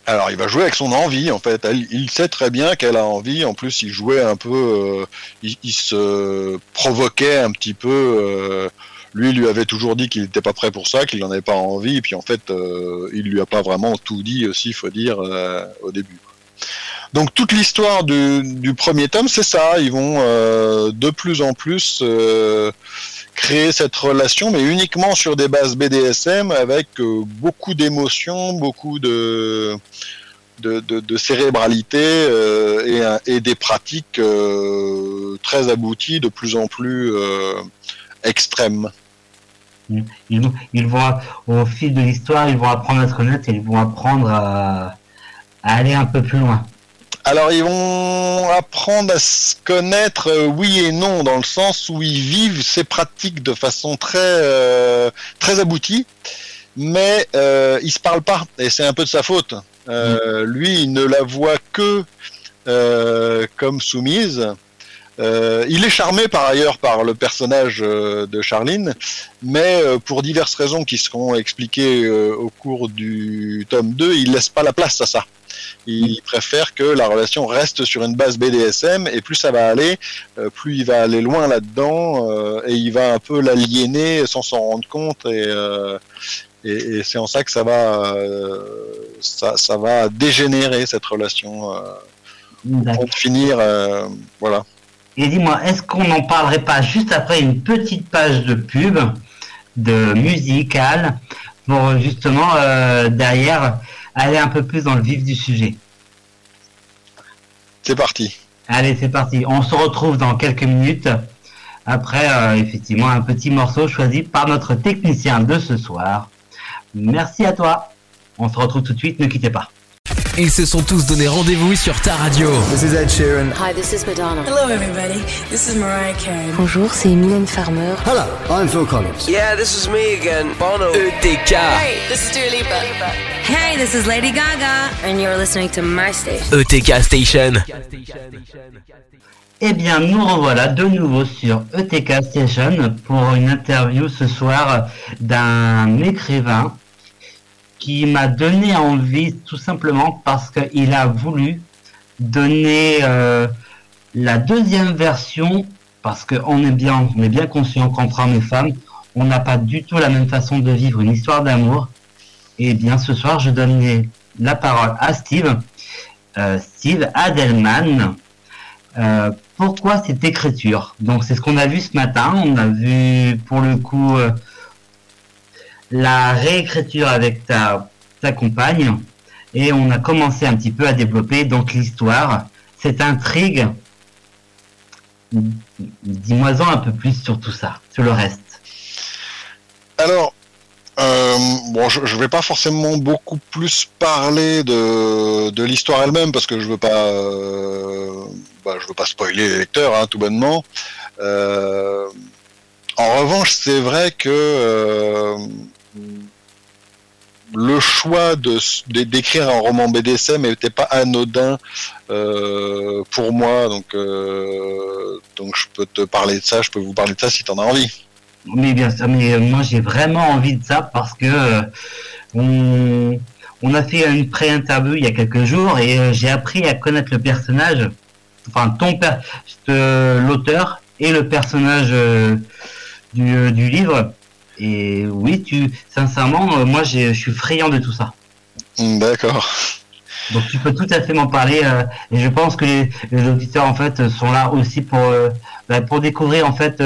Alors, il va jouer avec son envie, en fait. il sait très bien qu'elle a envie. En plus, il jouait un peu, il, il, se provoquait un petit peu lui lui avait toujours dit qu'il n'était pas prêt pour ça, qu'il n'en avait pas envie, et puis en fait, euh, il lui a pas vraiment tout dit aussi, faut dire, euh, au début. Donc toute l'histoire du, premier tome, c'est ça. Ils vont euh, de plus en plus créer cette relation, mais uniquement sur des bases BDSM, avec beaucoup d'émotions, beaucoup de de, cérébralité et, des pratiques très abouties, de plus en plus extrêmes. Ils, ils, vont, au fil de l'histoire, ils vont apprendre à se connaître et ils vont apprendre à, aller un peu plus loin. Alors ils vont apprendre à se connaître, euh, oui et non, dans le sens où ils vivent ces pratiques de façon très euh, très aboutie, mais euh, ils se parlent pas et c'est un peu de sa faute. Euh. Lui, il ne la voit que comme soumise euh, il est charmé par ailleurs par le personnage euh, de Charline, mais euh, pour diverses raisons qui seront expliquées au cours du tome 2, il laisse pas la place à ça. Il préfère que la relation reste sur une base BDSM et plus ça va aller, plus il va aller loin là-dedans et il va un peu l'aliéner sans s'en rendre compte et, et, c'est en ça que ça va, ça, ça, va dégénérer cette relation pour finir, voilà. Et dis-moi, est-ce qu'on n'en parlerait pas juste après une petite page de pub, de musicale, pour justement euh, derrière aller un peu plus dans le vif du sujet? C'est parti. Allez, c'est parti. On se retrouve dans quelques minutes. Après, euh, effectivement, un petit morceau choisi par notre technicien de ce soir. Merci à toi. On se retrouve tout de suite, ne quittez pas. Ils se sont tous donné rendez-vous sur ta radio. This is Ed Sheeran. Hi, this is Madonna. Hello, everybody. This is Mariah Carey. Bonjour, c'est Mylène Farmer. Hello, I'm Phil Collins. Yeah, this is me again, Bono. ETK. Hey, this is Dua Lipa. Hey, this is Lady Gaga. And you're listening to my station. ETK Station. Eh bien, nous revoilà de nouveau sur ETK Station pour une interview ce soir d'un écrivain qui m'a donné envie tout simplement parce qu'il a voulu donner euh, la deuxième version parce qu'on est bien, on est bien conscient qu'entre hommes et femmes, on n'a pas du tout la même façon de vivre une histoire d'amour. Et bien, ce soir, je donne la parole à Steve, euh, Steve Adelman. Euh, pourquoi cette écriture? Donc c'est ce qu'on a vu ce matin. On a vu pour le coup la réécriture avec ta, compagne et on a commencé un petit peu à développer donc l'histoire, cette intrigue. Dis-moi-en un peu plus sur tout ça, sur le reste. Alors, euh, bon, je, je vais pas forcément beaucoup plus parler de, l'histoire elle-même parce que je veux euh, bah, veux pas spoiler les lecteurs, hein, tout bonnement. Euh, en revanche, c'est vrai que le choix de d'écrire un roman BDSM n'était pas anodin euh, pour moi, donc euh, donc je peux te parler de ça, je peux vous parler de ça si tu en as envie. Mais bien sûr, mais euh, moi j'ai vraiment envie de ça parce que on, on a fait une pré-interview il y a quelques jours et j'ai appris à connaître le personnage, enfin ton l'auteur et le personnage du livre. Et oui, tu, sincèrement, euh, moi je suis friand de tout ça. D'accord. Donc tu peux tout à fait m'en parler euh, et je pense que les, les auditeurs en fait sont là aussi pour euh, bah, pour découvrir en fait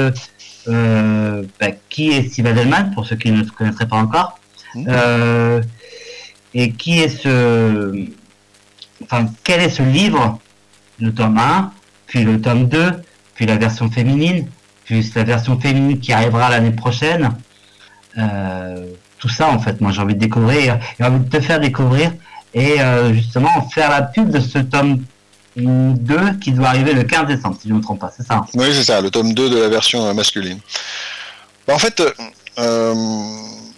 euh, bah, qui est Steve Adelman pour ceux qui ne se connaîtraient pas encore. Euh, et qui est ce enfin quel est ce livre le tome 1 puis le tome 2 puis la version féminine puis la version féminine qui arrivera l'année prochaine tout ça en fait. Moi j'ai envie de découvrir. Et envie de te faire découvrir et euh, justement faire la pub de ce tome 2 qui doit arriver le 15 décembre, si je ne me trompe pas, c'est ça Oui, c'est ça, le tome 2 de la version euh, masculine. Bah, en fait, euh, euh,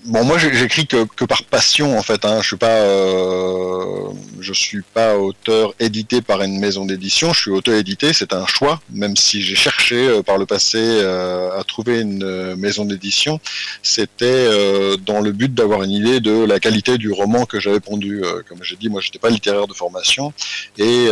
bon, moi j'écris que, que par passion en fait. Hein. Je suis pas, euh, je suis pas auteur édité par une maison d'édition. Je suis auteur édité, c'est un choix. Même si j'ai cherché euh, par le passé euh, à trouver une euh, maison d'édition, c'était euh, dans le but d'avoir une idée de la qualité du roman que j'avais pondu. Euh, comme j'ai dit, moi j'étais pas littéraire de formation et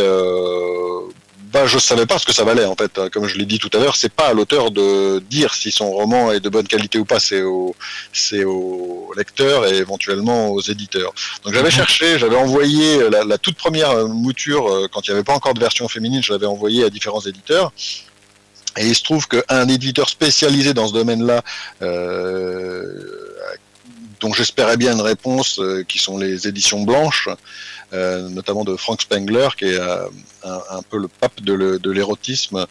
bah, je savais pas ce que ça valait en fait. Comme je l'ai dit tout à l'heure, c'est pas à l'auteur de dire si son roman est de bonne qualité ou pas, c'est au, c'est au lecteur et éventuellement aux éditeurs. Donc j'avais cherché, j'avais envoyé la, la toute première euh, mouture euh, quand il n'y avait pas encore de version féminine, je l'avais envoyé à différents éditeurs. Et il se trouve qu'un éditeur spécialisé dans ce domaine-là, euh, j'espérais bien une réponse, euh, qui sont les éditions blanches, euh, notamment de Frank Spengler, qui est euh, un, peu le pape de l'érotisme,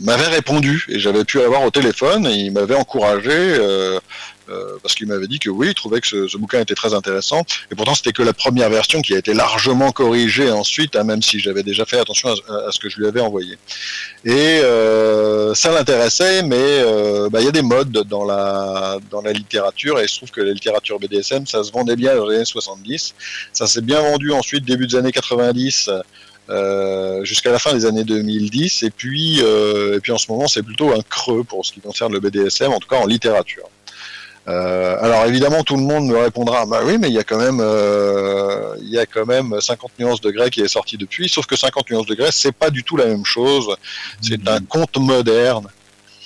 m'avait répondu et j'avais pu l'avoir au téléphone et il m'avait encouragé euh, euh, parce qu'il m'avait dit que oui, il trouvait que ce, bouquin était très intéressant et pourtant c'était que la première version qui a été largement corrigée ensuite, hein, même si j'avais déjà fait attention à, ce que je lui avais envoyé. Et euh, ça l'intéressait, mais euh, bah, il y a des modes dans la dans la littérature et il se trouve que la littérature BDSM, ça se vendait bien dans les années 70, ça s'est bien vendu ensuite début des années 90 euh, jusqu'à la fin des années 2010 et puis euh, et puis en ce moment c'est plutôt un creux pour ce qui concerne le BDSM en tout cas en littérature. Euh, alors évidemment tout le monde me répondra bah oui mais il y a quand même euh, il y a quand même 50 nuances de grès qui est sorti depuis sauf que 50 nuances de grès c'est pas du tout la même chose c'est un conte moderne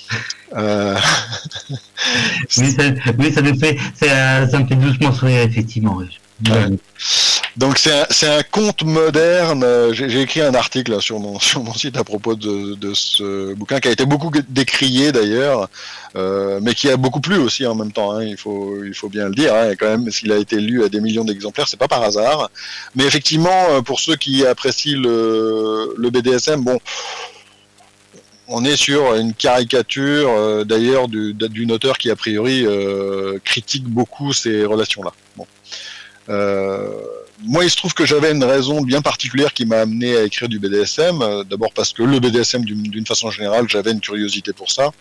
euh, oui ça, oui, ça me fait, ça, ça me fait doucement sourire, effectivement. oui. Donc c'est un, un conte moderne. euh, J'ai écrit un article sur, mon, sur mon site à propos de, ce bouquin qui a été beaucoup décrié d'ailleurs, euh, mais qui a beaucoup plu aussi en même temps. Hein, il faut il faut bien le dire. Hein, quand même, s'il a été lu à des millions d'exemplaires, c'est pas par hasard. Mais effectivement, euh, pour ceux qui apprécient le, le BDSM, bon. On est sur une caricature d'ailleurs du- d'une auteur qui a priori critique beaucoup ces relations-là. Euh, moi, il se trouve que j'avais une raison bien particulière qui m'a amené à écrire du BDSM. Euh, D'abord parce que le BDSM, d'une façon générale, j'avais une curiosité pour ça.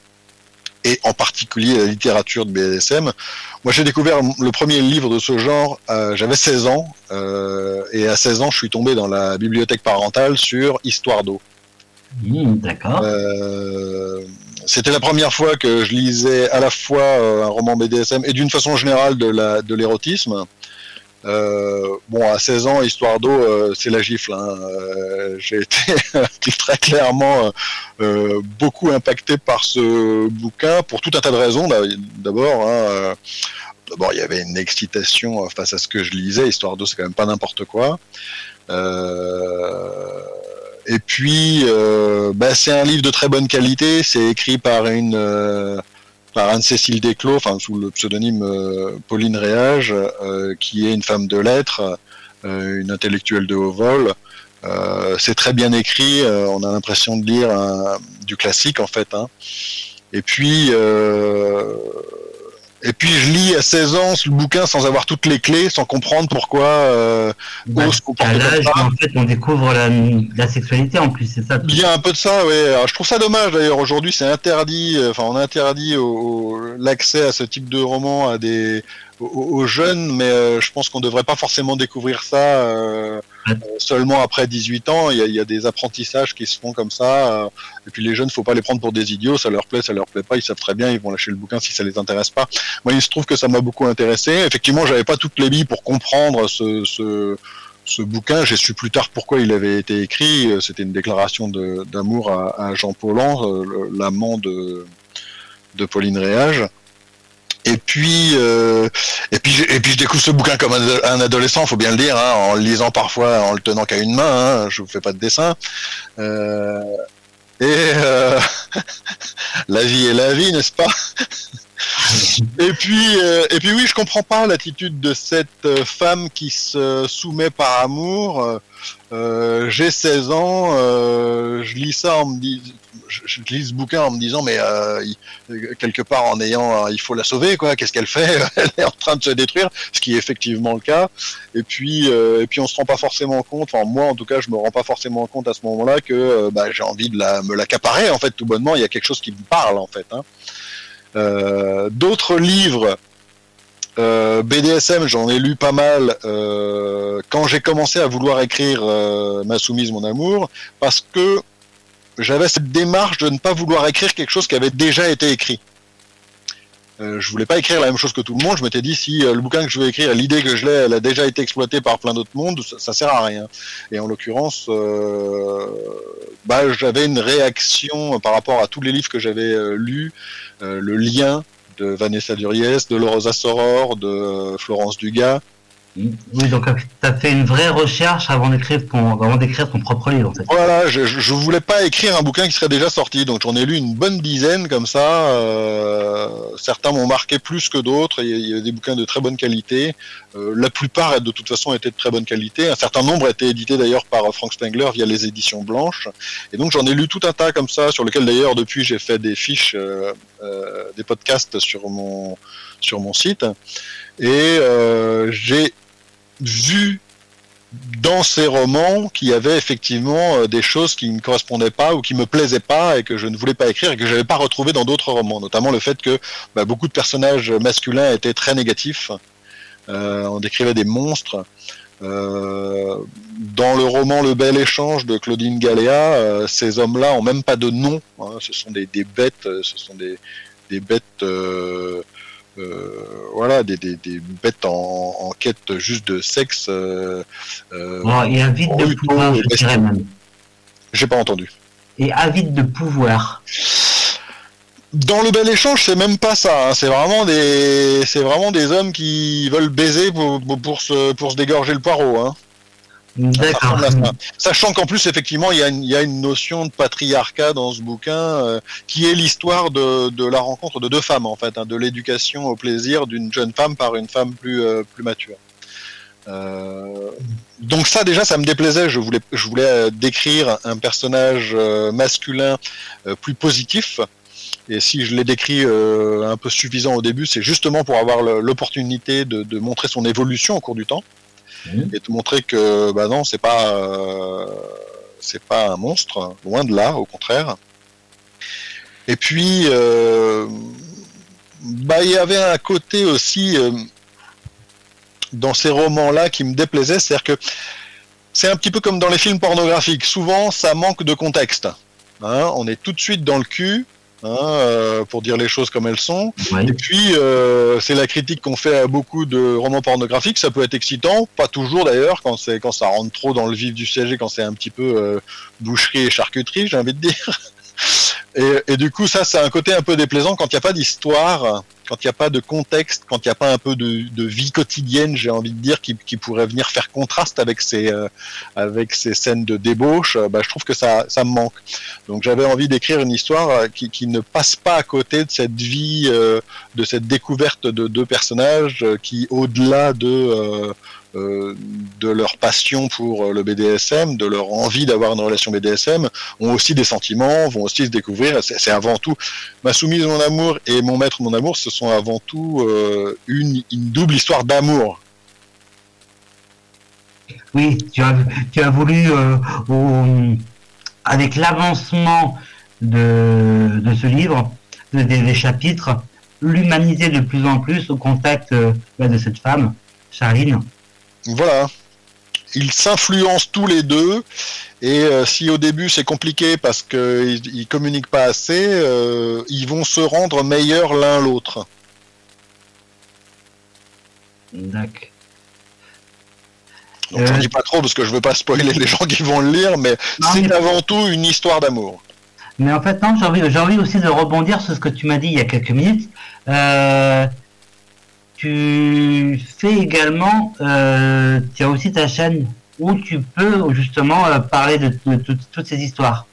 Et en particulier la littérature de BDSM. Moi, j'ai découvert le premier livre de ce genre, euh, j'avais 16 ans. euh, et à 16 ans, je suis tombé dans la bibliothèque parentale sur Histoire d'eau. Hmm, D'accord. Euh, C'était la première fois que je lisais à la fois un roman BDSM et d'une façon générale de l'érotisme. Euh, bon, à 16 ans, Histoire d'eau, euh, c'est la gifle. hein. Euh, J'ai été très clairement euh, euh, beaucoup impacté par ce bouquin pour tout un tas de raisons. d'a- D'abord, hein, euh, d'abord, il y avait une excitation face à ce que je lisais. Histoire d'eau, c'est quand même pas n'importe quoi. Et puis, bah, c'est un livre de très bonne qualité. C'est écrit par une par Anne-Cécile Desclos, enfin sous le pseudonyme euh, Pauline Réage, euh, qui est une femme de lettres, euh, une intellectuelle de haut vol. C'est très bien écrit. on a l'impression de lire du classique en fait. hein. Et puis, et puis je lis à 16 ans ce bouquin sans avoir toutes les clés, sans comprendre pourquoi. Euh, Bah, Ose comporte à l'âge, en fait, on découvre la, la sexualité en plus, c'est ça. Il y a un peu de ça, oui. Alors, je trouve ça dommage d'ailleurs. Aujourd'hui, c'est interdit. euh, Enfin, on interdit au- au- l'accès à ce type de roman à des aux, jeunes, mais euh, je pense qu'on devrait pas forcément découvrir ça euh, Ouais. euh, seulement après 18 ans. Il y, a, il y a des apprentissages qui se font comme ça. euh, et puis les jeunes, faut pas les prendre pour des idiots. Ça leur plaît, ça leur plaît pas. Ils savent très bien. Ils vont lâcher le bouquin si ça les intéresse pas. Moi, il se trouve que ça m'a beaucoup intéressé. Effectivement, j'avais pas toutes les billes pour comprendre ce, ce ce bouquin, j'ai su plus tard pourquoi il avait été écrit. C'était une déclaration d'amour à, à Jean Paulhan, le- l'amant de, de Pauline Réage. Et puis, euh, et puis, je- et puis je découvre ce bouquin comme un, adolescent, faut bien le dire, hein, en le lisant parfois, en le tenant qu'à une main. Hein, je vous fais pas de dessin. Euh, et euh, la vie est la vie, n'est-ce pas? Et puis, et puis oui, je comprends pas l'attitude de cette femme qui se soumet par amour. Euh, J'ai 16 ans, euh, je lis ça en me disant, je, lis ce bouquin en me disant, mais euh, quelque part en ayant, il faut la sauver, quoi. Qu'est-ce qu'elle fait? Elle est en train de se détruire, ce qui est effectivement le cas. Et puis, et puis on se rend pas forcément compte. Enfin, moi, en tout cas, je me rends pas forcément compte à ce moment-là que bah, j'ai envie de la, me l'accaparer. En fait, tout bonnement, il y a quelque chose qui me parle, en fait. Hein. D'autres livres euh, BDSM, j'en ai lu pas mal euh, quand j'ai commencé à vouloir écrire euh, Ma soumise, mon amour, parce que j'avais cette démarche de ne pas vouloir écrire quelque chose qui avait déjà été écrit. Euh, je voulais pas écrire la même chose que tout le monde. Je m'étais dit si euh, le bouquin que je veux écrire, l'idée que je l'ai, elle a déjà été exploitée par plein d'autres mondes, ça, sert à rien. Et en l'occurrence, euh, bah, j'avais une réaction par rapport à tous les livres que j'avais lus, le lien de Vanessa Duriez, de Lorosa Soror, de euh, Florence Dugas. Oui, donc tu as fait une vraie recherche avant d'écrire ton, avant d'écrire ton propre livre, en fait. Voilà, je, je je voulais pas écrire un bouquin qui serait déjà sorti, donc j'en ai lu une bonne dizaine comme ça. euh, certains m'ont marqué plus que d'autres. Il y a- des bouquins de très bonne qualité. Euh, la plupart, de toute façon, étaient de très bonne qualité. Un certain nombre étaient édités d'ailleurs par euh, Frank Spengler via les éditions blanches. Et donc j'en ai lu tout un tas comme ça, sur lequel d'ailleurs depuis j'ai fait des fiches, euh, euh, des podcasts sur mon sur mon site. Et euh, j'ai vu dans ces romans qu'il y avait effectivement euh, des choses qui ne correspondaient pas ou qui me plaisaient pas et que je ne voulais pas écrire et que j'avais pas retrouvé dans d'autres romans, notamment le fait que bah, beaucoup de personnages masculins étaient très négatifs. Euh, on décrivait des monstres. Euh, dans le roman Le Bel Échange de Claudine Galéa, euh, ces hommes-là ont même pas de nom. ce sont des, bêtes, ce sont des, des bêtes, euh, voilà, des, des, des bêtes en, en quête juste de sexe. Euh, euh, Bon, et avide de pouvoir, et je dirais bestiaux. même. J'ai pas entendu. Et avide de pouvoir. Dans le bel échange, c'est même pas ça. hein. C'est vraiment des, c'est vraiment des hommes qui veulent baiser pour, pour, pour se, pour se dégorger le poireau. Hein. D'accord. Sachant qu'en plus, effectivement, il y, a une, il y a une notion de patriarcat dans ce bouquin euh, qui est l'histoire de, de la rencontre de deux femmes, en fait, hein, de l'éducation au plaisir d'une jeune femme par une femme plus, euh, plus mature. Euh, donc ça déjà ça me déplaisait je voulais je voulais décrire un personnage euh, masculin euh, plus positif et si je l'ai décrit euh, un peu suffisant au début c'est justement pour avoir l'opportunité de, de montrer son évolution au cours du temps et te montrer que bah non, c'est pas euh, c'est pas un monstre, loin de là, au contraire. Et puis euh, bah il y avait un côté aussi euh, dans ces romans-là qui me déplaisait, c'est-à-dire que c'est un petit peu comme dans les films pornographiques. Souvent, ça manque de contexte. Hein, on est tout de suite dans le cul. Hein, euh, pour dire les choses comme elles sont. Ouais. Et puis, euh, c'est la critique qu'on fait à beaucoup de romans pornographiques. Ça peut être excitant, pas toujours d'ailleurs, quand c'est quand ça rentre trop dans le vif du sujet, quand c'est un petit peu euh, boucherie et charcuterie, j'ai envie de dire. Et, et du coup, ça, c'est un côté un peu déplaisant quand il n'y a pas d'histoire, quand il n'y a pas de contexte, quand il n'y a pas un peu de, vie quotidienne, j'ai envie de dire, qui, qui pourrait venir faire contraste avec ces, euh, avec ces scènes de débauche. euh, Bah, je trouve que ça, ça me manque. Donc, j'avais envie d'écrire une histoire euh, qui, qui ne passe pas à côté de cette vie, de cette découverte de deux personnages qui, au-delà de de leur passion pour le BDSM, de leur envie d'avoir une relation BDSM, ont aussi des sentiments, vont aussi se découvrir. C'est avant tout ma soumise, mon amour et mon maître, mon amour, ce sont avant tout euh, une, une double histoire d'amour. Oui, tu as, tu as voulu, euh, au- avec l'avancement de, de ce livre, de- des, des chapitres, l'humaniser de plus en plus au contact euh, bah, de cette femme, Charline. Voilà. Ils s'influencent tous les deux. Et euh, si au début c'est compliqué parce qu'ils ils communiquent pas assez, euh, ils vont se rendre meilleurs l'un l'autre. D'accord. Donc j'en Euh, dis pas trop parce que je veux pas spoiler les gens qui vont le lire, mais c'est avant tout une histoire d'amour. Mais en fait, non, j'ai envie, j'ai envie aussi de rebondir sur ce que tu m'as dit il y a quelques minutes. Euh, tu fais également, euh, tu as aussi ta chaîne où tu peux justement euh, parler de, toutes ces histoires.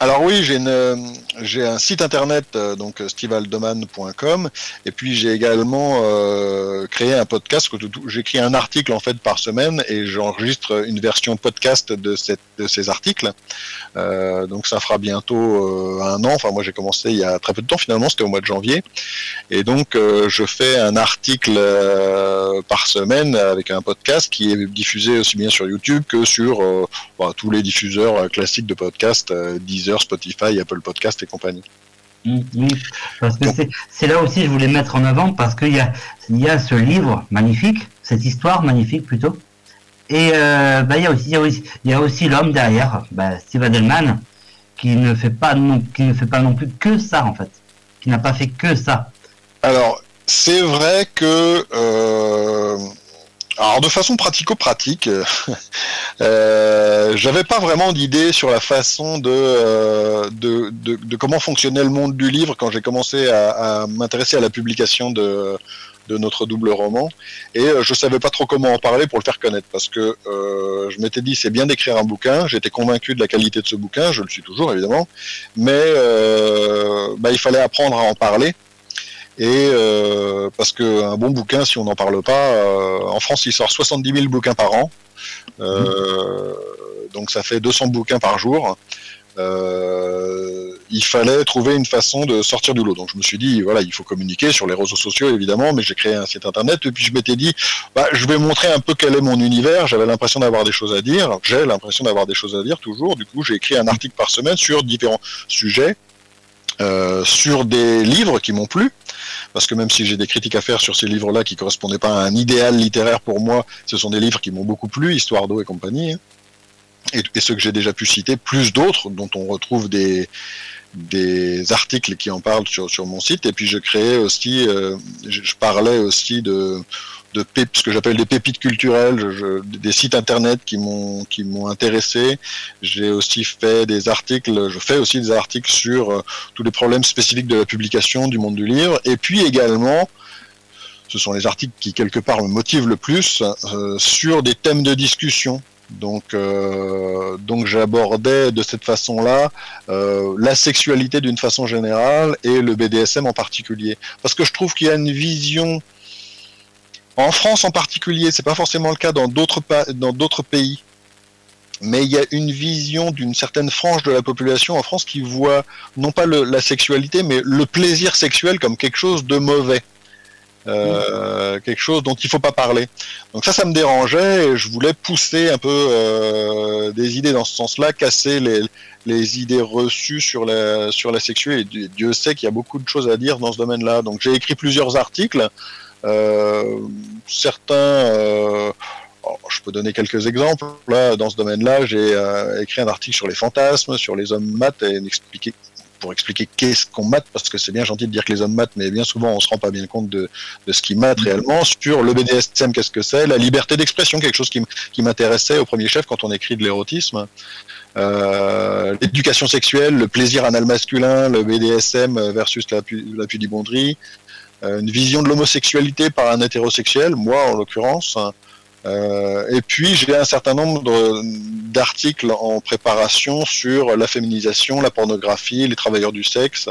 Alors oui, j'ai une, euh, j'ai un site internet euh, donc euh, stevealdeman.com et puis j'ai également euh, créé un podcast. J'écris un article en fait par semaine et j'enregistre une version podcast de, ces articles. Donc ça fera bientôt un an. Enfin moi j'ai commencé il y a très peu de temps finalement, c'était au mois de janvier. Et donc je fais un article par semaine avec un podcast qui est diffusé aussi bien sur YouTube que sur bah, tous les diffuseurs classiques de podcast, euh, Deezer, Spotify, Apple Podcast et compagnie. Mm, Oui, parce que c'est- là aussi je voulais mettre en avant parce qu'il y a, il y a ce livre magnifique, cette histoire magnifique plutôt. Et euh, bah, il y a aussi, il y a aussi, il y a aussi l'homme derrière, bah, Steve Adelman, qui ne fait pas non, qui ne fait pas non plus que ça en fait, qui n'a pas fait que ça. Alors, c'est vrai que, euh, alors de façon pratico-pratique, euh, j'avais pas vraiment d'idée sur la façon de, euh, de, comment fonctionnait le monde du livre quand j'ai commencé à, m'intéresser à la publication de, de notre double roman. Et euh, je savais pas trop comment en parler pour le faire connaître parce que euh, je m'étais dit c'est bien d'écrire un bouquin. J'étais convaincu de la qualité de ce bouquin. Je le suis toujours évidemment. Mais euh, bah, il fallait apprendre à en parler et euh, parce que un bon bouquin, si on n'en parle pas, euh, en France, il sort 70 000 bouquins par an, euh, donc ça fait 200 bouquins par jour. Euh, il fallait trouver une façon de sortir du lot. Donc je me suis dit, voilà, il faut communiquer sur les réseaux sociaux évidemment, mais j'ai créé un site internet et puis je m'étais dit, bah, je vais montrer un peu quel est mon univers. J'avais l'impression d'avoir des choses à dire. J'ai l'impression d'avoir des choses à dire toujours. Du coup, j'ai écrit un article par semaine sur différents sujets. Euh, sur des livres qui m'ont plu, parce que même si j'ai des critiques à faire sur ces livres-là qui correspondaient pas à un idéal littéraire pour moi, ce sont des livres qui m'ont beaucoup plu, Histoire d'eau et compagnie, hein. et, ceux que j'ai déjà pu citer, plus d'autres dont on retrouve des des articles qui en parlent sur, sur mon site et puis je créais aussi euh, je parlais aussi de de pép- ce que j'appelle des pépites culturelles, je- des sites internet qui m'ont qui m'ont intéressé. J'ai aussi fait des articles, je fais aussi des articles sur euh, tous les problèmes spécifiques de la publication du monde du livre. Et puis également, ce sont les articles qui quelque part me motivent le plus euh, sur des thèmes de discussion. Donc, euh, donc j'abordais de cette façon-là euh, la sexualité d'une façon générale et le BDSM en particulier, parce que je trouve qu'il y a une vision en France en particulier, c'est pas forcément le cas dans d'autres pays, mais il y a une vision d'une certaine frange de la population en France qui voit non pas la sexualité, mais le plaisir sexuel comme quelque chose de mauvais. euh, quelque chose dont il faut pas parler. Donc ça, ça me dérangeait et je voulais pousser un peu euh, des idées dans ce sens-là, casser les idées reçues sur la sur la sexualité. Dieu sait qu'il y a beaucoup de choses à dire dans ce domaine-là. Donc j'ai écrit plusieurs articles. Euh, certains, euh, je peux donner quelques exemples. Là, dans ce domaine-là, j'ai euh, écrit un article sur les fantasmes, sur les hommes maths et expliquer pour expliquer qu'est-ce qu'on mate, parce que c'est bien gentil de dire que les hommes matent, mais bien souvent on se rend pas bien compte de, de ce qu'ils matent réellement. Sur le BDSM, qu'est-ce que c'est? La liberté d'expression, quelque chose qui, m'intéressait au premier chef quand on écrit de l'érotisme. Euh, L'éducation sexuelle, le plaisir anal masculin, le BDSM versus la, la pudibonderie, une vision de l'homosexualité par un hétérosexuel, moi en l'occurrence. Euh, et puis j'ai un certain nombre d'articles en préparation sur la féminisation, la pornographie, les travailleurs du sexe,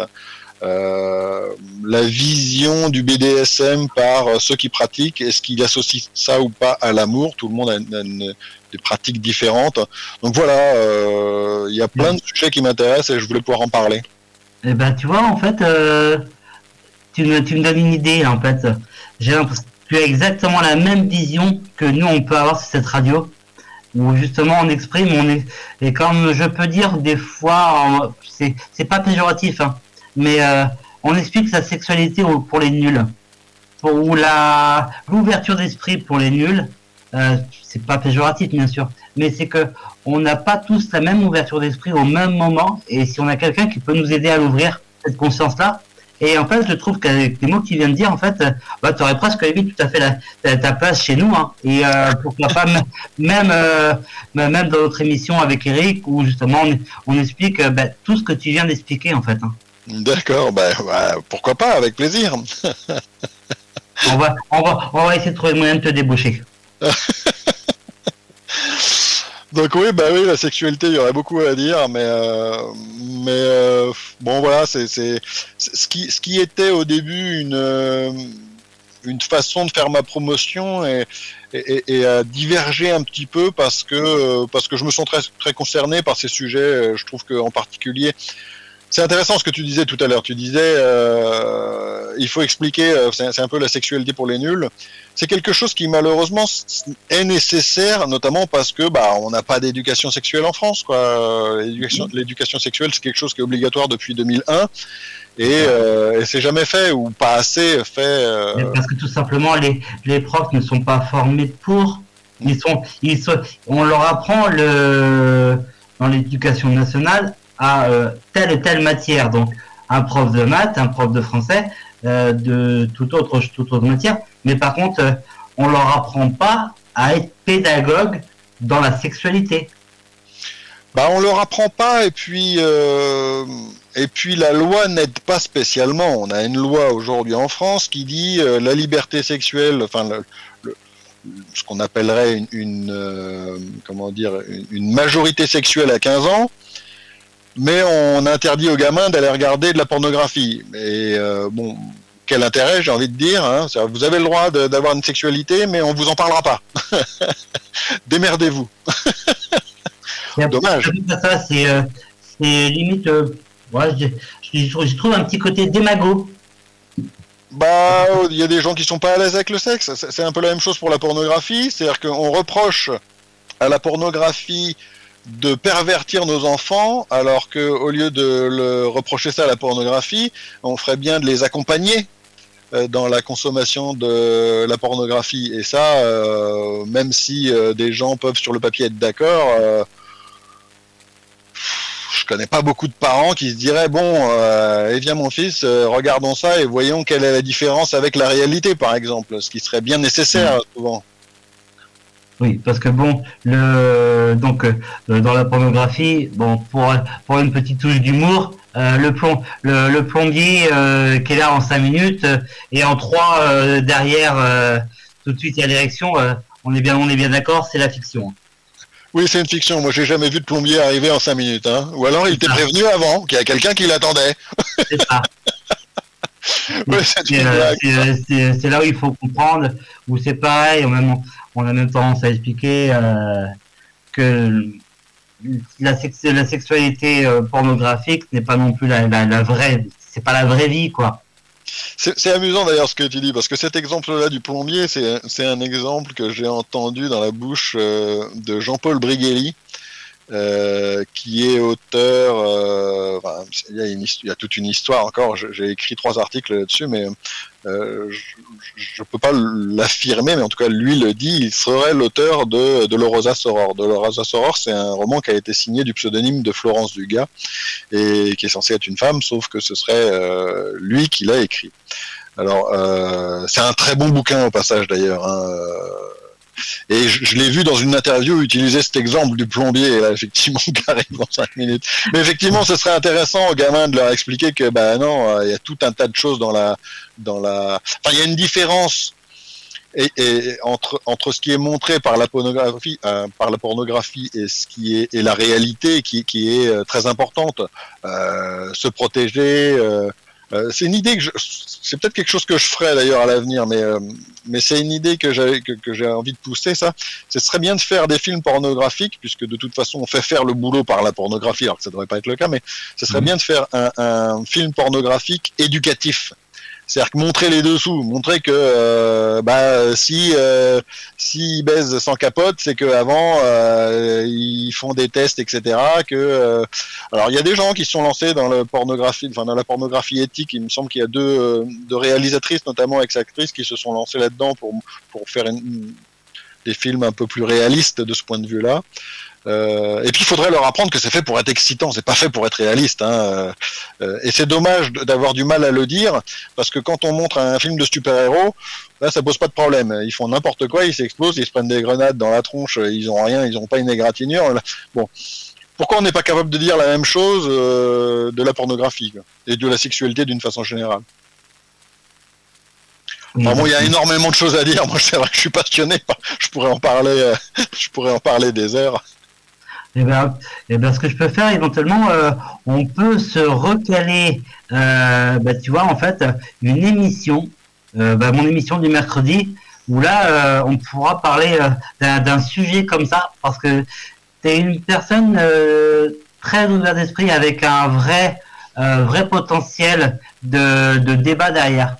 euh, la vision du BDSM par ceux qui pratiquent, est-ce qu'ils associent ça ou pas à l'amour? Tout le monde a, une, une, des pratiques différentes. Donc voilà, euh, il y a plein de sujets qui m'intéressent et je voulais pouvoir en parler. Eh ben tu vois, en fait, euh, tu, me, tu me donnes une idée, en fait. J'ai l'impression tu as exactement la même vision que nous on peut avoir sur cette radio où justement on exprime on est et comme je peux dire des fois c'est pas péjoratif hein, mais euh, on explique sa sexualité pour les nuls pour ou la l'ouverture d'esprit pour les nuls euh, c'est pas péjoratif bien sûr mais c'est que on n'a pas tous la même ouverture d'esprit au même moment et si on a quelqu'un qui peut nous aider à l'ouvrir cette conscience là et en fait, je trouve qu'avec les mots que tu viens de dire, en fait, bah, tu aurais presque limite tout à fait la, ta, ta, place chez nous. Hein. Et euh, pourquoi pas même euh, même dans notre émission avec Eric, où justement on, on explique bah, tout ce que tu viens d'expliquer, en fait. Hein. D'accord, bah, bah, pourquoi pas, avec plaisir. on, va, on, va, on va essayer de trouver le moyen de te débaucher. Donc oui, bah oui, la sexualité, il y aurait beaucoup à dire, mais euh, mais euh, bon voilà, c'est c'est ce qui ce qui était au début une euh, une façon de faire ma promotion et, et, et à diverger un petit peu parce que parce que je me sens très très concerné par ces sujets. Je trouve que en particulier c'est intéressant ce que tu disais tout à l'heure. Tu disais, euh, il faut expliquer, c'est un peu la sexualité pour les nuls. C'est quelque chose qui malheureusement est nécessaire, notamment parce que bah on n'a pas d'éducation sexuelle en France. quoi. L'éducation sexuelle, c'est quelque chose qui est obligatoire depuis 2001 et, euh, et c'est jamais fait ou pas assez fait. Euh... Parce que tout simplement les les profs ne sont pas formés pour. Ils sont, ils sont, on leur apprend le dans l'éducation nationale à euh, telle et telle matière. Donc, un prof de maths, un prof de français, euh, de toute autre, toute autre matière. Mais par contre, euh, on leur apprend pas à être pédagogue dans la sexualité. Bah, on leur apprend pas et puis et puis la loi n'aide pas spécialement. On a une loi aujourd'hui en France qui dit la liberté sexuelle, enfin ce qu'on appellerait une, comment dire une, une majorité sexuelle à 15 ans mais on interdit aux gamins d'aller regarder de la pornographie. Et euh, bon, quel intérêt, j'ai envie de dire. Hein vous avez le droit d'avoir une sexualité, mais on vous en parlera pas. Démerdez-vous. Dommage. C'est euh, limite. Euh, ouais, je, je, je, trouve un petit côté démago. Bah, il y a des gens qui sont pas à l'aise avec le sexe. C'est un peu la même chose pour la pornographie. C'est-à-dire qu'on reproche à la pornographie de pervertir nos enfants, alors que au lieu de le reprocher ça à la pornographie, on ferait bien de les accompagner euh, dans la consommation de la pornographie. Et ça, euh, même si euh, des gens peuvent sur le papier être d'accord, euh, je connais pas beaucoup de parents qui se diraient bon, eh bien mon fils, regardons ça et voyons quelle est la différence avec la réalité, par exemple, ce qui serait bien nécessaire mmh. souvent. Oui, parce que bon, le donc euh, dans la pornographie, bon pour pour une petite touche d'humour, euh, le plomb le, le plombier euh, qui est là en cinq minutes et en trois derrière tout de suite il y a l'érection. on est bien on est bien d'accord, c'est la fiction. Oui, c'est une fiction. Moi, j'ai jamais vu de plombier arriver en cinq minutes. Hein. Ou alors, il était prévenu avant qu'il y a quelqu'un qui l'attendait. C'est ça. ouais, c'est là où il faut comprendre, où c'est pareil, même on a même tendance à expliquer euh, que la, sex la sexualité euh, pornographique n'est pas non plus la, vraie, c'est pas la vraie vie quoi. C'est amusant d'ailleurs ce que tu dis, parce que cet exemple-là du plombier, c'est un exemple que j'ai entendu dans la bouche euh, de Jean-Paul Brighelli, euh, qui est auteur. Euh, il, y a une, il, y a toute une histoire encore. J'ai écrit trois articles là-dessus, mais euh, je ne peux pas l'affirmer, mais en tout cas, lui le dit. Il serait l'auteur de, de l'Orosa Soror. De l'Orosa Soror, c'est un roman qui a été signé du pseudonyme de Florence Dugas et qui est censé être une femme, sauf que ce serait euh, lui qui l'a écrit. Alors, euh, c'est un très bon bouquin au passage d'ailleurs. Hein. Et je, l'ai vu dans une interview utiliser cet exemple du plombier, là, effectivement, qui arrive dans 5 minutes. Mais effectivement, ce serait intéressant aux gamins de leur expliquer que, bah non, euh, il y a tout un tas de choses dans la, dans la, enfin, il y a une différence entre entre ce qui est montré par la pornographie euh, et ce qui est la réalité qui qui est euh, très importante se protéger euh, c'est une idée que je, c'est peut-être quelque chose que je ferai d'ailleurs à l'avenir, mais euh, mais c'est une idée que j'ai que, que j'ai envie de pousser. Ça, ce serait bien de faire des films pornographiques, puisque de toute façon on fait faire le boulot par la pornographie, alors que ça devrait pas être le cas, mais ce serait mmh. bien de faire un, un film pornographique éducatif. C'est-à-dire que montrer les dessous, montrer que euh, bah, si euh, s'ils baisent sans capote, c'est qu'avant euh, ils font des tests, etc. Que euh, alors il y a des gens qui se sont lancés dans la pornographie, enfin dans la pornographie éthique. Il me semble qu'il y a deux, euh, deux réalisatrices, notamment ex-actrices, qui se sont lancées là-dedans pour pour faire une, des films un peu plus réalistes de ce point de vue-là. Euh, et puis il faudrait leur apprendre que c'est fait pour être excitant, c'est pas fait pour être réaliste. Hein. Euh, et c'est dommage d'avoir du mal à le dire, parce que quand on montre un film de super-héros, là ça pose pas de problème. Ils font n'importe quoi, ils s'explosent, ils se prennent des grenades dans la tronche, ils ont rien, ils ont pas une égratignure. Bon. Pourquoi on n'est pas capable de dire la même chose euh, de la pornographie et de la sexualité d'une façon générale? Bon, il y a énormément de choses à dire. Moi, c'est vrai que je suis passionné. Je pourrais en parler. Je pourrais en parler des heures. Eh bien, eh ben, ce que je peux faire éventuellement, euh, on peut se recaler, euh, bah, tu vois, en fait, une émission, euh, bah, mon émission du mercredi, où là, euh, on pourra parler euh, d'un sujet comme ça, parce que tu es une personne euh, très ouverte d'esprit avec un vrai, vrai potentiel de, de débat derrière.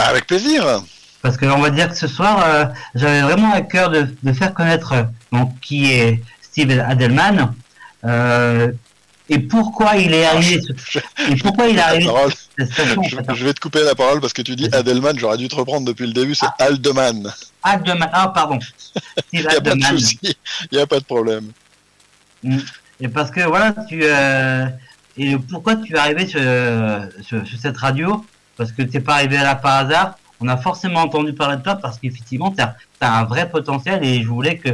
Bah, avec plaisir. Parce que on va dire que ce soir, j'avais vraiment à cœur de, de faire connaître donc, qui est Steve Adelman. Euh, et pourquoi il est arrivé et pourquoi il est arrivé je, je, vais te couper la parole parce que tu dis Adelman, j'aurais dû te reprendre depuis le début, c'est ah. Aldeman. Aldeman, ah pardon. il n'y a pas de souci, il n'y a pas de problème. Et parce que voilà, tu euh, et pourquoi tu es arrivé sur, sur, sur cette radio? Parce que tu n'es pas arrivé là par hasard. On a forcément entendu parler de toi parce qu'effectivement, tu as, as, un vrai potentiel et je voulais que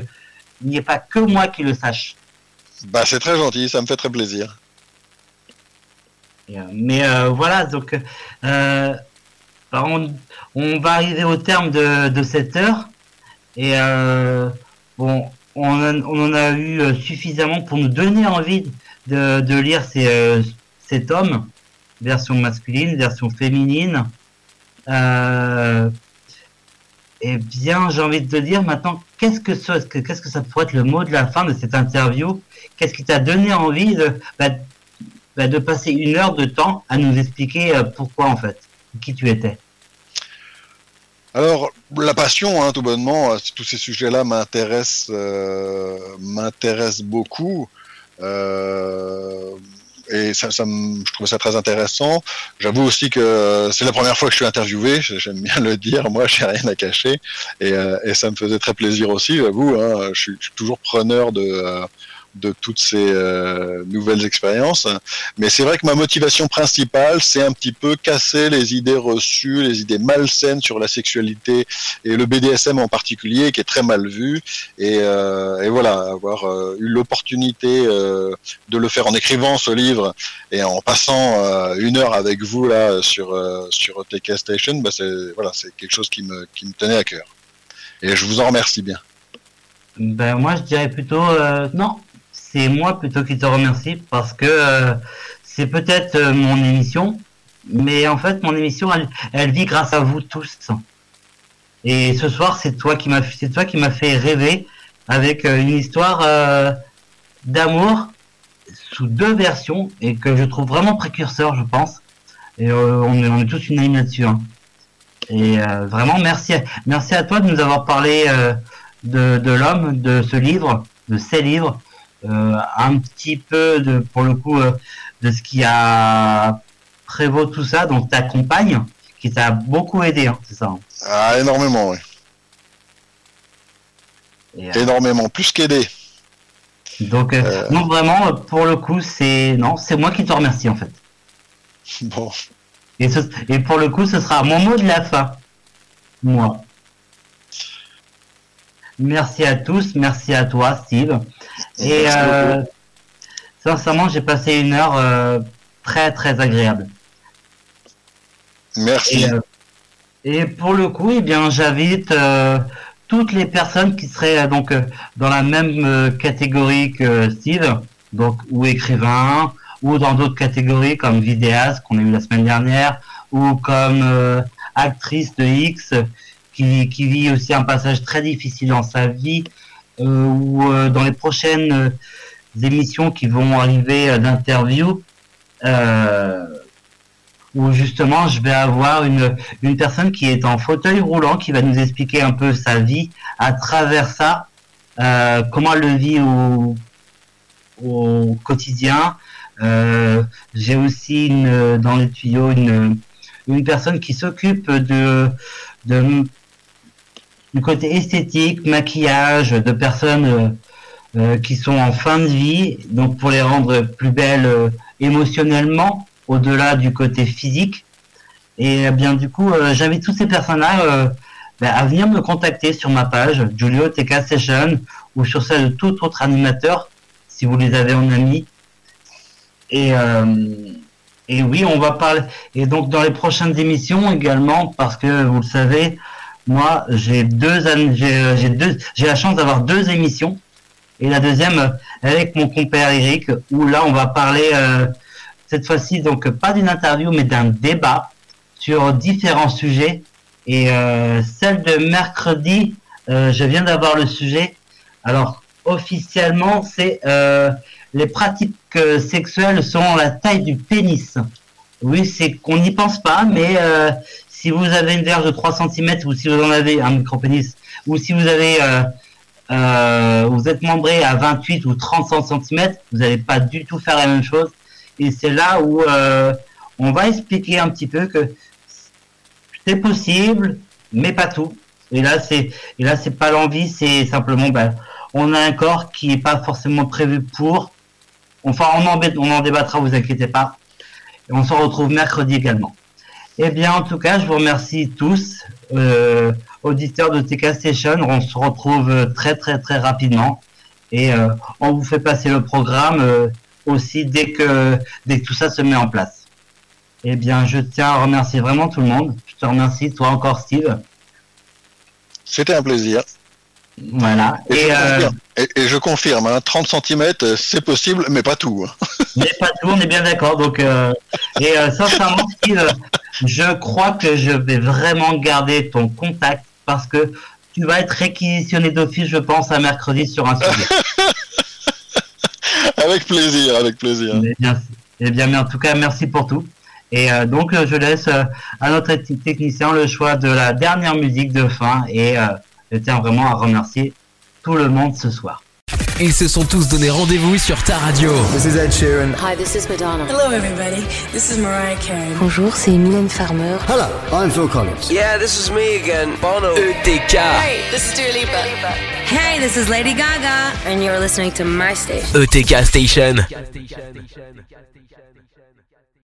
il n'y ait pas que moi qui le sache. Bah, c'est très gentil, ça me fait très plaisir. Mais euh, voilà, donc euh, on, on, va arriver au terme de, de cette heure et euh, bon, on, a, on, en a eu suffisamment pour nous donner envie de, de lire ces, cet homme, version masculine, version féminine. Euh, eh bien, j'ai envie de te dire maintenant, qu'est-ce que ça, qu'est-ce que ça pourrait être le mot de la fin de cette interview? Qu'est-ce qui t'a donné envie de, bah, bah, de passer une heure de temps à nous expliquer euh, pourquoi en fait, qui tu étais? Alors, la passion, hein, tout bonnement, euh, tous ces sujets-là m'intéressent, euh, m'intéressent beaucoup. Euh, et ça, ça me, je trouve ça très intéressant. J'avoue aussi que c'est la première fois que je suis interviewé, j'aime bien le dire, moi j'ai rien à cacher, et, euh, et, ça me faisait très plaisir aussi, j'avoue, hein, je, suis, je, suis toujours preneur de, euh, de toutes ces euh, nouvelles expériences. Mais c'est vrai que ma motivation principale, c'est un petit peu casser les idées reçues, les idées malsaines sur la sexualité et le BDSM en particulier, qui est très mal vu. Et, euh, et voilà, avoir euh, eu l'opportunité euh, de le faire en écrivant ce livre et en passant euh, une heure avec vous là sur sur TK Station, bah c'est voilà, c'est quelque chose qui me qui me tenait à cœur. Et je vous en remercie bien. Ben moi je dirais plutôt non, c'est moi plutôt qui te remercie parce que euh, c'est peut-être euh, mon émission, mais en fait mon émission elle, elle, vit grâce à vous tous. Et ce soir c'est toi qui m'a c'est toi qui m'a fait rêver avec euh, une histoire d'amour sous deux versions et que je trouve vraiment précurseur je pense. Et on, est, on est tous unanimes là-dessus. hein. Et vraiment, merci, à- merci à toi de nous avoir parlé de, l'homme, de ce livre, de ces livres, un petit peu de, pour le coup, euh, de ce qui a prévaut tout ça, donc ta compagne, qui t'a beaucoup aidé, hein, c'est ça. hein. Ah, énormément, oui. Et, euh, Énormément, plus qu'aider. donc, euh, Euh. non, vraiment, euh, pour le coup, c'est non, c'est moi qui te remercie en fait. Bon, Et, ce- et pour le coup, ce sera mon mot de la fin. Moi. Merci à tous, merci à toi, Steve. Et euh, sincèrement, j'ai passé une heure euh, très très agréable. merci. Et, euh, et pour le coup, eh bien, j'invite euh, toutes les personnes qui seraient euh, donc dans la même catégorie que Steve, donc ou écrivain, ou dans d'autres catégories comme vidéaste qu'on a eu la semaine dernière, ou comme euh, actrice de X qui, vit aussi un passage très difficile dans sa vie, euh, ou euh, dans les prochaines euh, émissions qui vont arriver d'interview. Euh, où justement je vais avoir une, une personne qui est en fauteuil roulant qui va nous expliquer un peu sa vie à travers ça, comment elle le vit au, au quotidien. J'ai aussi dans les tuyaux une, une personne qui s'occupe de du côté esthétique, maquillage, de personnes euh, euh, qui sont en fin de vie, donc pour les rendre plus belles euh, émotionnellement, au-delà du côté physique. Et bien du coup, j'invite toutes ces personnes-là ben, à venir me contacter sur ma page Julio TK Session ou sur celle de tout autre animateur si vous les avez en ami. Et et oui, on va parler. Et donc dans les prochaines émissions également, parce que vous le savez, moi j'ai deux an- j'ai deux j'ai la chance d'avoir deux émissions. Et la deuxième euh, avec mon compère Eric, où là on va parler euh, cette fois-ci donc pas d'une interview mais d'un débat sur différents sujets. Et euh, celle de mercredi, euh, je viens d'avoir le sujet. Alors officiellement, c'est euh, les pratiques euh, sexuelles selon la taille du pénis. Oui, c'est qu'on n'y pense pas, mais euh, si vous avez une verge de 3 cm ou si vous en avez un micro-pénis, ou si vous avez euh, euh, vous êtes membré à 28 ou 30 cm, vous n'allez pas du tout faire la même chose. Et c'est là où euh, on va expliquer un petit peu que c'est possible, mais pas tout. Et là, c'est et là, c'est pas l'envie, c'est simplement, ben, on a un corps qui est pas forcément prévu pour. Enfin, on en, on en débattra, vous inquiétez pas. Et on se retrouve mercredi également. Eh bien, en tout cas, je vous remercie tous, euh, auditeurs de TK Station. On se retrouve euh, très, très, très rapidement. Et euh, on vous fait passer le programme aussi dès que, dès que tout ça se met en place. Eh bien, je tiens à remercier vraiment tout le monde. Je te remercie, toi encore, Steve. C'était un plaisir. Voilà. Et, Et, je, euh, confirme, et, et je confirme, hein, 30 cm, c'est possible, mais pas tout. mais pas tout, on est bien d'accord. Donc, euh, et euh, sincèrement, Steve, je crois que je vais vraiment garder ton contact parce que tu vas être réquisitionné d'office, je pense, à mercredi sur un sujet. Avec plaisir, avec plaisir. Eh bien, eh bien, mais en tout cas, merci pour tout. Et euh, donc, euh, je laisse euh, à notre technicien le choix de la dernière musique de fin. Et euh, je tiens vraiment à remercier tout le monde ce soir. Ils se sont tous donné rendez-vous sur ta radio. This is Ed Sheeran. Hi, this is Madonna. Hello, everybody. This is Mariah Carey. Bonjour, c'est Mylène Farmer. Hello, I'm Phil Collins. Yeah, this is me again, Bono. ETK. Hey, this is Dua Lipa. Hey, this is Lady Gaga. And you're listening to my station. ETK Station.